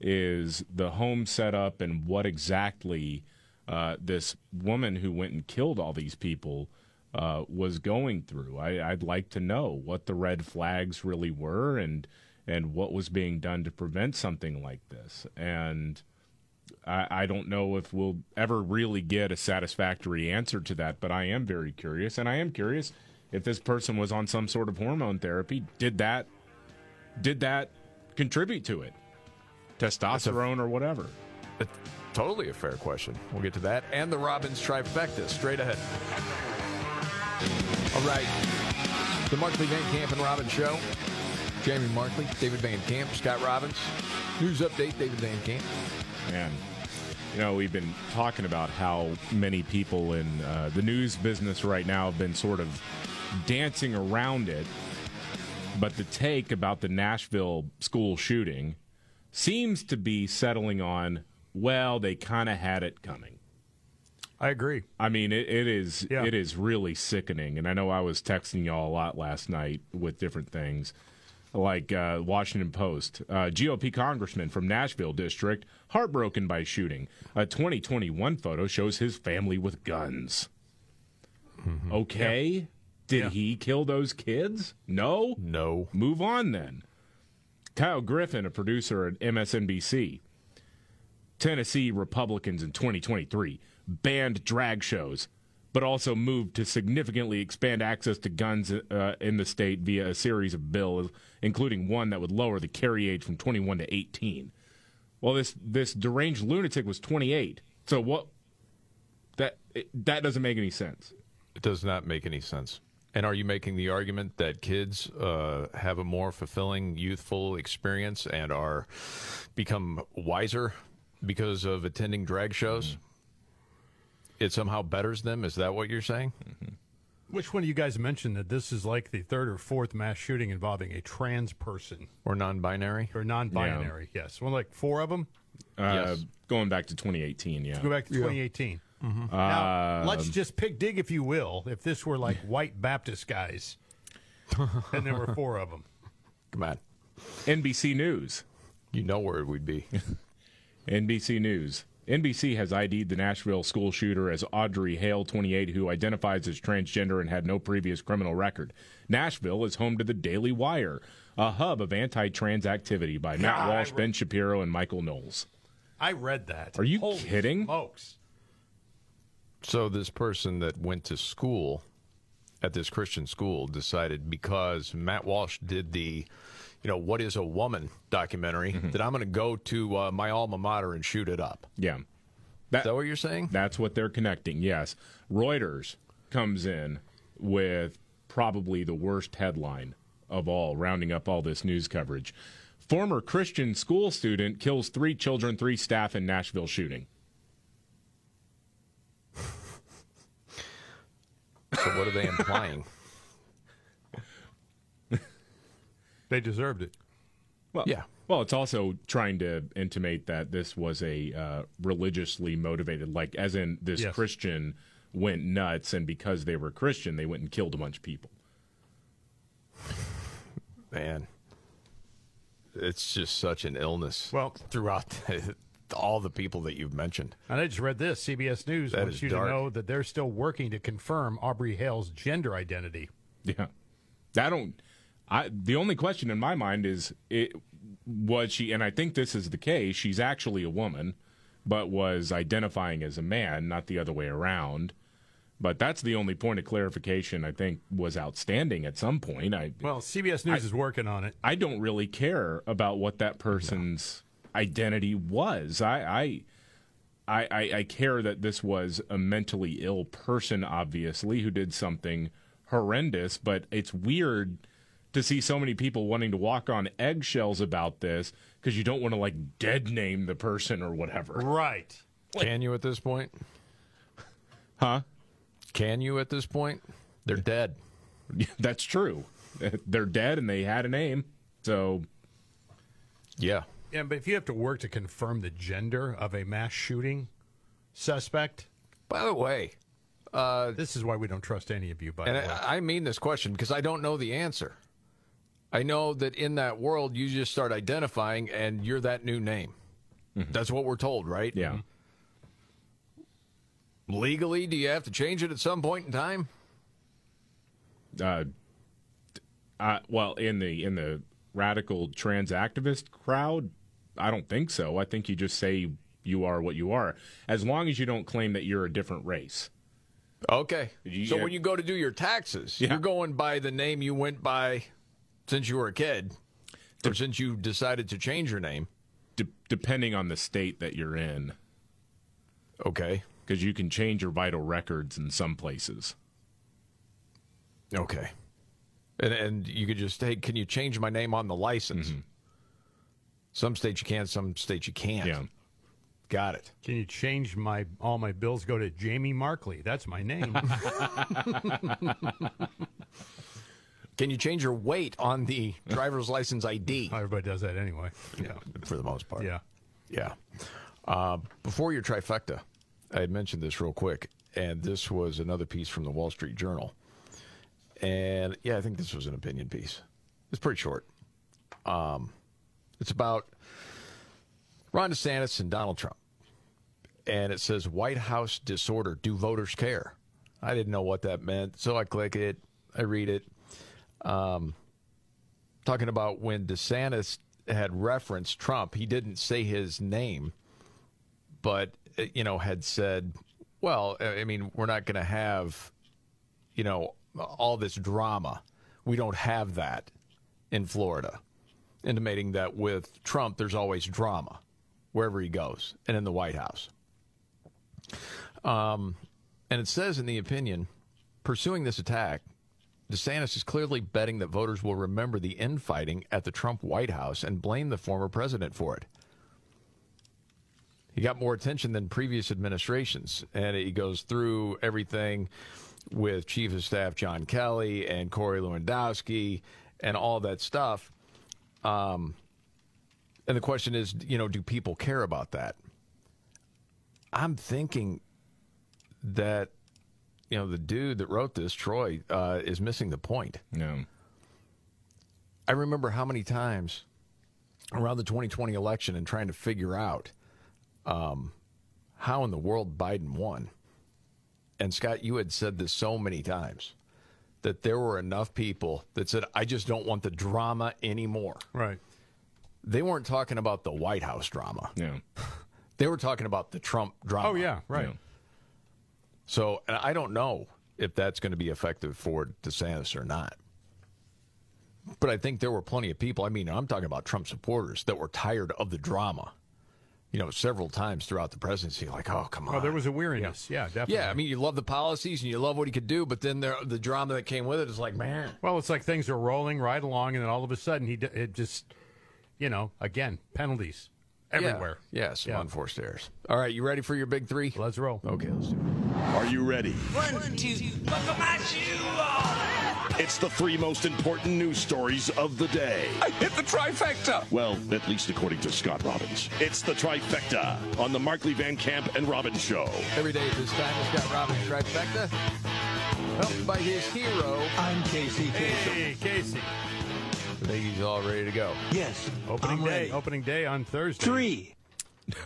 is the home setup and what exactly uh, this woman who went and killed all these people uh, was going through. I, I'd like to know what the red flags really were and and what was being done to prevent something like this. And I, I, don't know if we'll ever really get a satisfactory answer to that, but I am very curious. And I am curious if this person was on some sort of hormone therapy. Did that did that contribute to it? Testosterone a, or whatever. A, totally a fair question. We'll get to that. And the Robbins trifecta straight ahead. All right. The Markley Van Camp and Robbins Show. Jamie Markley, David Van Camp, Scott Robbins. News update, David Van Camp. Man, You know, we've been talking about how many people in uh, the news business right now have been sort of dancing around it. But the take about the Nashville school shooting seems to be settling on, well, they kind of had it coming. I agree. I mean, it, it is Yeah. it is really sickening, and I know I was texting y'all a lot last night with different things, like uh, Washington Post, uh, GOP congressman from Nashville district heartbroken by shooting. A 2021 photo shows his family with guns. Okay, did Yeah. he kill those kids? No, no. Move on then. Kyle Griffin, a producer at MSNBC. Tennessee Republicans in 2023 banned drag shows, but also moved to significantly expand access to guns uh, in the state via a series of bills, including one that would lower the carry age from 21 to 18. Well, this this deranged lunatic was 28. So what? That that doesn't make any sense. It does not make any sense. And are you making the argument that kids uh, have a more fulfilling youthful experience and are become wiser because of attending drag shows? It somehow betters them. Is that what you're saying? Which one of you guys mentioned that this is like the third or fourth mass shooting involving a trans person Or non-binary? or non-binary? Yes, well, like four of them. Uh, Yes. Going back to 2018, yeah. Go back to 2018. Mm-hmm. Now, Um, let's just pick dig, if you will. If this were like white Baptist guys, and there were four of them. Come on. NBC News. You know where we'd be. NBC News. NBC has ID'd the Nashville school shooter as Audrey Hale, 28, who identifies as transgender and had no previous criminal record. Nashville is home to the Daily Wire, a hub of anti trans activity by Matt God, Walsh, re- Ben Shapiro, and Michael Knowles. I read that. Are you Holy kidding? Smokes. So this person that went to school at this Christian school decided because Matt Walsh did the, you know, what is a woman documentary that I'm going to go to uh, my alma mater and shoot it up. Yeah. is that what you're saying? That's what they're connecting, yes. Reuters comes in with probably the worst headline of all, rounding up all this news coverage. Former Christian school student kills three children, three staff in Nashville shooting. So what are they implying? They deserved it. Well, yeah. Well, it's also trying to intimate that this was a uh, religiously motivated, like, as in this Yes. Christian went nuts, and because they were Christian, they went and killed a bunch of people. Man, it's just such an illness. Well, throughout all the people that you've mentioned. And I just read this. CBS News That wants you dark. to know that they're still working to confirm Audrey Hale's gender identity. Yeah, I don't. I the only question in my mind is it was she, and I think this is the case. She's actually a woman, but was identifying as a man, not the other way around. But that's the only point of clarification I think was outstanding at some point. I Well, CBS News I- is working on it. I don't really care about what that person's identity was. I, I, I, I care that this was a mentally ill person, obviously, who did something horrendous. But it's weird to see so many people wanting to walk on eggshells about this because you don't want to like dead name the person or whatever. Right. Can you at this point? Huh? Can you at this point? They're dead. That's true. They're dead and they had a name. So, yeah. Yeah, but if you have to work to confirm the gender of a mass shooting suspect. By the way, uh, this is why we don't trust any of you. By and the way, I, I mean this question because I don't know the answer. I know that in that world, you just start identifying and you're that new name. That's what we're told, right? Yeah. Legally, do you have to change it at some point in time? uh, uh, well, in the in the radical trans activist crowd, I don't think so. I think you just say you are what you are, as long as you don't claim that you're a different race. Okay. You- so when you go to do your taxes, Yeah. you're going by the name you went by since you were a kid, or since you decided to change your name. De- depending on the state that you're in. Okay. Because you can change your vital records in some places. Okay. And and you could just hey, can you change my name on the license? Mm-hmm. Some states you can, some states you can't. Yeah. Got it. Can you change my all my bills go to Jamie Markley? That's my name. Can you change your weight on the driver's license ID? Everybody does that anyway. Yeah, for the most part. Yeah. Yeah. Uh, before your trifecta, I had mentioned this real quick, and this was another piece from the Wall Street Journal. And yeah, I think this was an opinion piece. It's pretty short. Um, it's about Ron DeSantis and Donald Trump. And it says White House disorder. Do voters care? I didn't know what that meant, so I click it. I read it. Um, talking about when DeSantis had referenced Trump, he didn't say his name, but uh, you know had said, "Well, I mean, we're not going to have, you know, all this drama. We don't have that in Florida." Intimating that with Trump, there's always drama wherever he goes, and in the White House. Um, and it says in the opinion, pursuing this attack, DeSantis is clearly betting that voters will remember the infighting at the Trump White House and blame the former president for it. He got more attention than previous administrations, and he goes through everything with Chief of Staff John Kelly and Corey Lewandowski and all that stuff. Um, and the question is, you know, do people care about that? I'm thinking that you know the dude that wrote this, Troy, uh, is missing the point. No. I remember how many times around the 2020 election and trying to figure out um, how in the world Biden won. And Scott, you had said this so many times that there were enough people that said, "I just don't want the drama anymore." Right. They weren't talking about the White House drama. Yeah. They were talking about the Trump drama. Oh yeah, right. Yeah. So and I don't know if that's going to be effective for DeSantis or not. But I think there were plenty of people. I mean, I'm talking about Trump supporters that were tired of the drama. You know, several times throughout the presidency, like, oh, come on. Oh, there was a weariness. Yeah, definitely. Yeah, I mean, you love the policies and you love what he could do, but then there, the drama that came with it is like, man. Well, it's like things are rolling right along, and then all of a sudden, he d- it just, you know, again, penalties everywhere. Yeah, yeah some unforced errors. All right, you ready for your big three? Let's roll. Okay, let's do it. Are you ready? One, two, buckle my shoe on. It's the three most important news stories of the day. I hit the trifecta. Well, at least according to Scott Robbins. It's the trifecta on the Markley Van Camp and Robbins Show. Every day at this time, Scott Robbins trifecta. Helped by his hero. I'm Casey Kasem. Hey, Casey. I think he's all ready to go. Yes. Opening I'm day. ready. Opening day on Thursday. Three.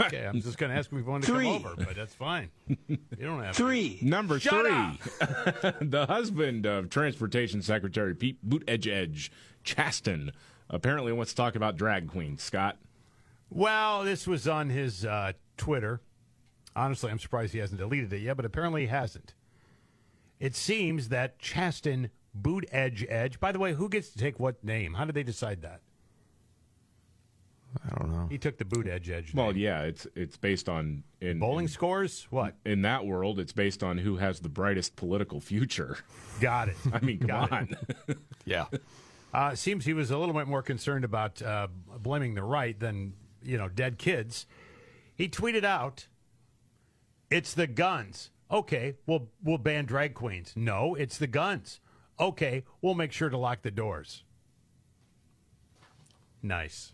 Okay, I'm just going to ask if we want to Three. come over, but that's fine. You don't have Three. Number Shut three, the husband of Transportation Secretary Pete Buttigieg, Chasten, apparently wants to talk about drag queens. Scott. Well, this was on his uh, Twitter. Honestly, I'm surprised he hasn't deleted it yet, but apparently he hasn't. It seems that Chasten Buttigieg. By the way, who gets to take what name? How did they decide that? I don't know. He took the Buttigieg. well, name. yeah, it's it's based on in bowling scores. What? in that world, it's based on who has the brightest political future. Got it. I mean, come Got on. it. Yeah. Uh, seems he was a little bit more concerned about uh, blaming the right than you know dead kids. He tweeted out, "It's the guns." Okay, we'll we'll ban drag queens. No, it's the guns. Okay, we'll make sure to lock the doors. Nice.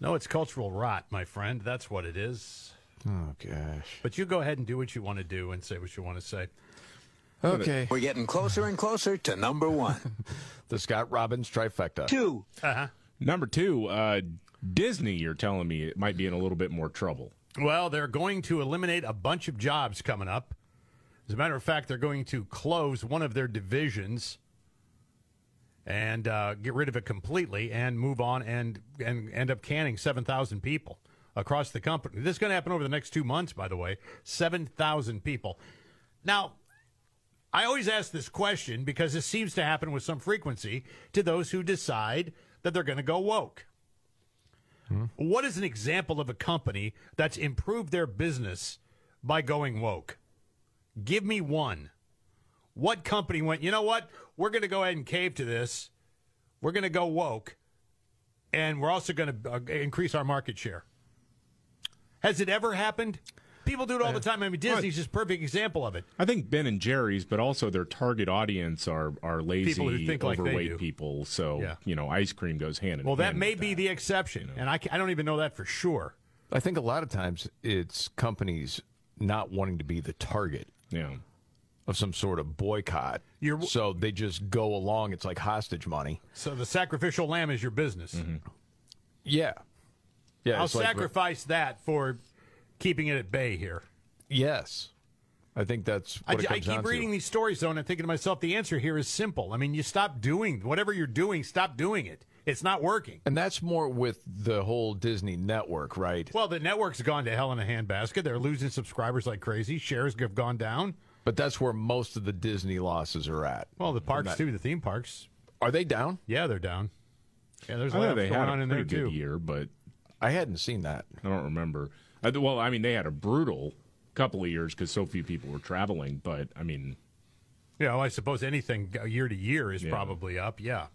No, it's cultural rot, my friend. That's what it is. Oh gosh. But you go ahead and do what you want to do and say what you want to say. Okay. We're getting closer and closer to number one. The Scott Robbins trifecta. Two. Uh huh. Number two, uh, Disney. You're telling me it might be in a little bit more trouble. Well, they're going to eliminate a bunch of jobs coming up. As a matter of fact, they're going to close one of their divisions and uh, get rid of it completely and move on and, and end up canning 7,000 people across the company. This is going to happen over the next two months, by the way. 7,000 people. Now, I always ask this question because this seems to happen with some frequency to those who decide that they're going to go woke. What is an example of a company that's improved their business by going woke? Give me one. What company went, you know what? We're going to go ahead and cave to this. We're going to go woke, and we're also going to uh, increase our market share. Has it ever happened? People do it all the time. I mean, Disney's just a perfect example of it. I think Ben and Jerry's, but also their target audience are are lazy, People who think overweight do. people. So Yeah. you know, ice cream goes hand in Well, that hand. may be the exception, and I, I don't even know that for sure. I think a lot of times it's companies not wanting to be the target yeah. of some sort of boycott. so they just go along. It's like hostage money. So the sacrificial lamb is your business. Mm-hmm. Yeah. Yeah. I'll it's like- sacrifice that for keeping it at bay here. yes. I think that's I, what it I keep reading to. these stories, though, and I'm thinking to myself, the answer here is simple. I mean, you stop doing whatever you're doing, stop doing it. It's not working. And that's more with the whole Disney network, right? Well, the network's gone to hell in a handbasket. They're losing subscribers like crazy. Shares have gone down. But that's where most of the Disney losses are at. Well, the parks Not- too, the theme parks. Are they down? Yeah, they're down. Yeah, there's a I lot they going had on a in there pretty good too. year, but I hadn't seen that. I don't remember. Uh, well, I mean, they had a brutal couple of years because so few people were traveling. But I mean, Yeah, well, I suppose anything year to year is Yeah. probably up. Yeah.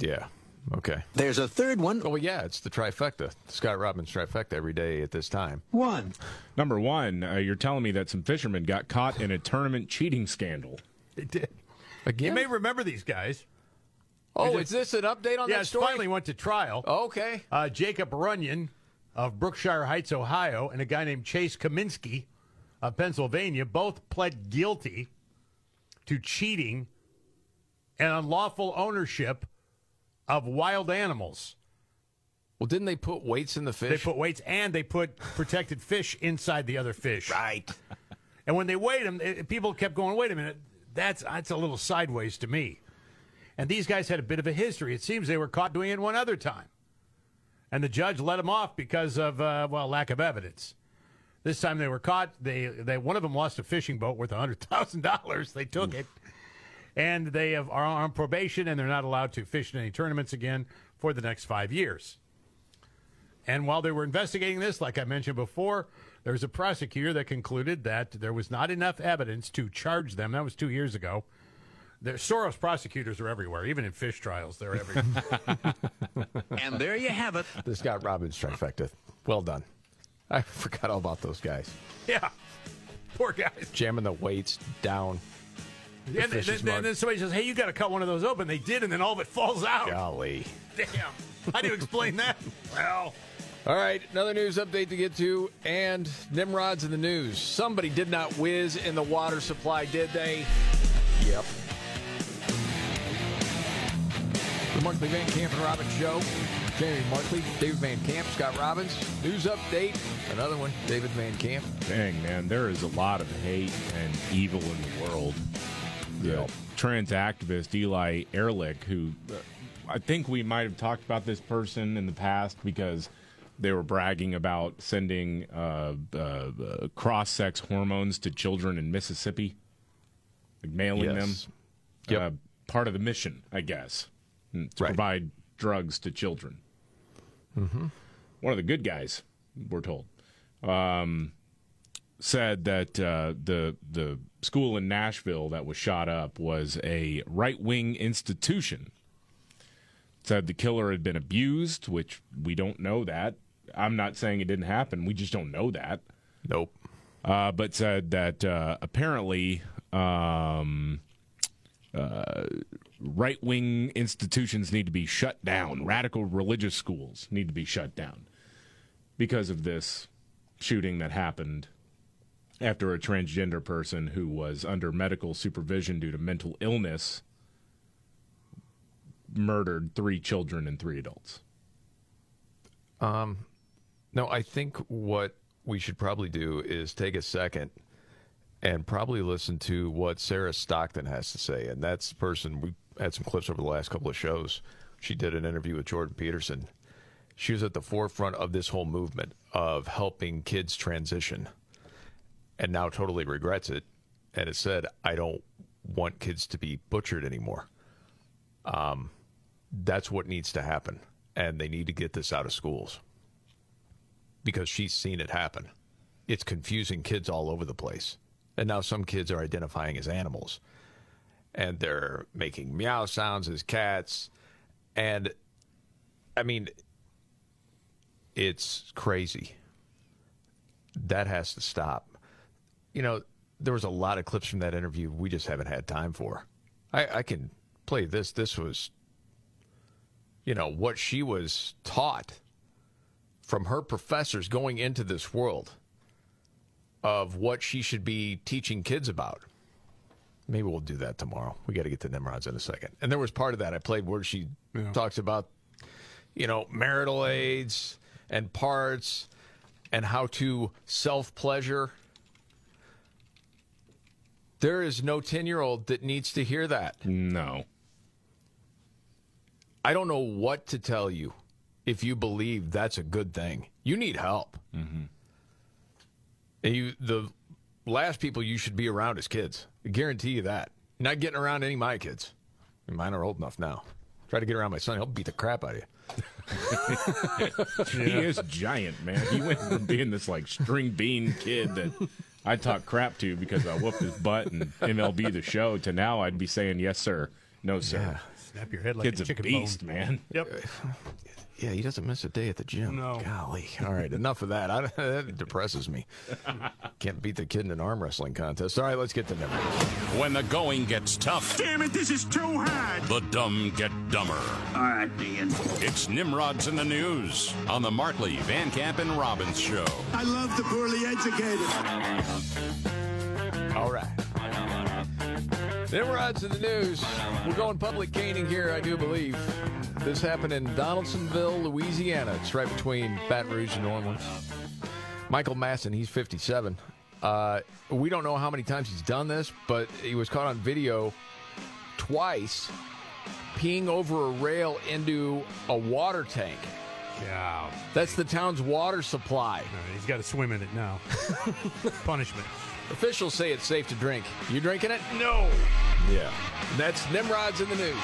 Yeah. Okay. There's a third one. Oh, yeah, it's the trifecta. Scott Robbins trifecta every day at this time. One. number one, uh, you're telling me that some fishermen got caught in a tournament cheating scandal. They did. Again? You may remember these guys. Oh, Is is this an update on yeah, that it story? finally went to trial. Okay. Uh, Jacob Runyan of Brookshire Heights, Ohio, and a guy named Chase Cominsky of Pennsylvania both pled guilty to cheating and unlawful ownership of wild animals. Well, didn't they put weights in the fish? They put weights and they put protected fish inside the other fish. Right. And when they weighed them, eh, people kept going, "Wait a minute, that's that's a little sideways to me." And these guys had a bit of a history. It seems they were caught doing it one other time, and the judge let them off because of uh, well lack of evidence. This time they were caught. They they one of them lost a fishing boat worth hundred thousand dollars. They took it, and they have, are on probation and they're not allowed to fish in any tournaments again for the next five years. And while they were investigating this, like I mentioned before, there was a prosecutor that concluded that there was not enough evidence to charge them. That was two years ago. The Soros prosecutors are everywhere, even in fish trials. They're everywhere. And there you have it. The Scott Robbins trifecta. Well done. I forgot all about those guys. yeah, poor guys. Jamming the weights down. The And then, is then, then somebody says, "Hey, you got to cut one of those open." They did, and then all of it falls out. Golly. Damn. How do you explain that? Well, All right, another news update to get to, and Nimrod's in the news. Somebody did not whiz in the water supply, did they? Yep. The Markley Van Camp and Robbins Show. Jamie Markley, David Van Camp, Scott Robbins. News update. Another one, David Van Camp. Dang, man, there is a lot of hate and evil in the world. The trans activist Eli Erlick, who uh, I think we might have talked about this person in the past because they were bragging about sending uh, uh, uh, cross sex hormones to children in Mississippi, like mailing Yes. them. Uh, part of the mission, I guess, mm, to Right. provide drugs to children. Mm-hmm. One of the good guys, we're told. Um, said that uh, the the school in Nashville that was shot up was a right wing institution. Said the killer had been abused, which we don't know that. I'm not saying it didn't happen. We just don't know that. Nope. Uh, but said that uh, apparently um, uh, right wing institutions need to be shut down. Radical religious schools need to be shut down because of this shooting that happened after a transgender person who was under medical supervision due to mental illness murdered three children and three adults. Um, no, I think what we should probably do is take a second and probably listen to what Sarah Stockton has to say. And that's the person we had some clips over the last couple of shows. She did an interview with Jordan Peterson. She was at the forefront of this whole movement of helping kids transition and now totally regrets it. And it said, I don't want kids to be butchered anymore. Um, that's what needs to happen. And they need to get this out of schools because she's seen it happen. It's confusing kids all over the place. And now some kids are identifying as animals and they're making meow sounds as cats. And I mean, it's crazy. That has to stop. You know, there was a lot of clips from that interview we just haven't had time for. I, I can play this. This was, you know, what she was taught from her professors going into this world of what she should be teaching kids about. Maybe we'll do that tomorrow. We got to get to Nimrods in a second. And there was part of that I played where she Yeah. talks about, you know, marital aids and parts and how to self pleasure. There is no 10 year old that needs to hear that. No. I don't know what to tell you if you believe that's a good thing. You need help. Mm-hmm. And you, the last people you should be around is kids. I guarantee you that. You're not getting around any of my kids. Mine are old enough now. Try to get around my son, he'll beat the crap out of you. He is giant, man. He went from being this like string bean kid that I talk crap to because I whooped his butt and MLB the show to now I'd be saying yes sir, no sir. Snap your head like Kid's a a chicken beast, bone. man. Yep. Yeah, he doesn't miss a day at the gym. No. Golly. All right, enough of that. I, that depresses me. Can't beat the kid in an arm wrestling contest. All right, let's get to number. When the going gets tough. Damn it, this is too hard. The dumb get dumber. All right, Ian. It's Nimrods in the News on the Markley, Van Camp, and Robbins Show. I love the poorly educated. All right. Nimrods to the news. We're going public caning here, I do believe. This happened in Donaldsonville, Louisiana. It's right between Baton Rouge and New Orleans. Michael Masson, he's 57. Uh, we don't know how many times he's done this, but he was caught on video twice peeing over a rail into a water tank. Yeah. That's the town's water supply. he's got to swim in it now. Punishment. Officials say it's safe to drink. You drinking it? No. Yeah. That's Nimrod's in the news.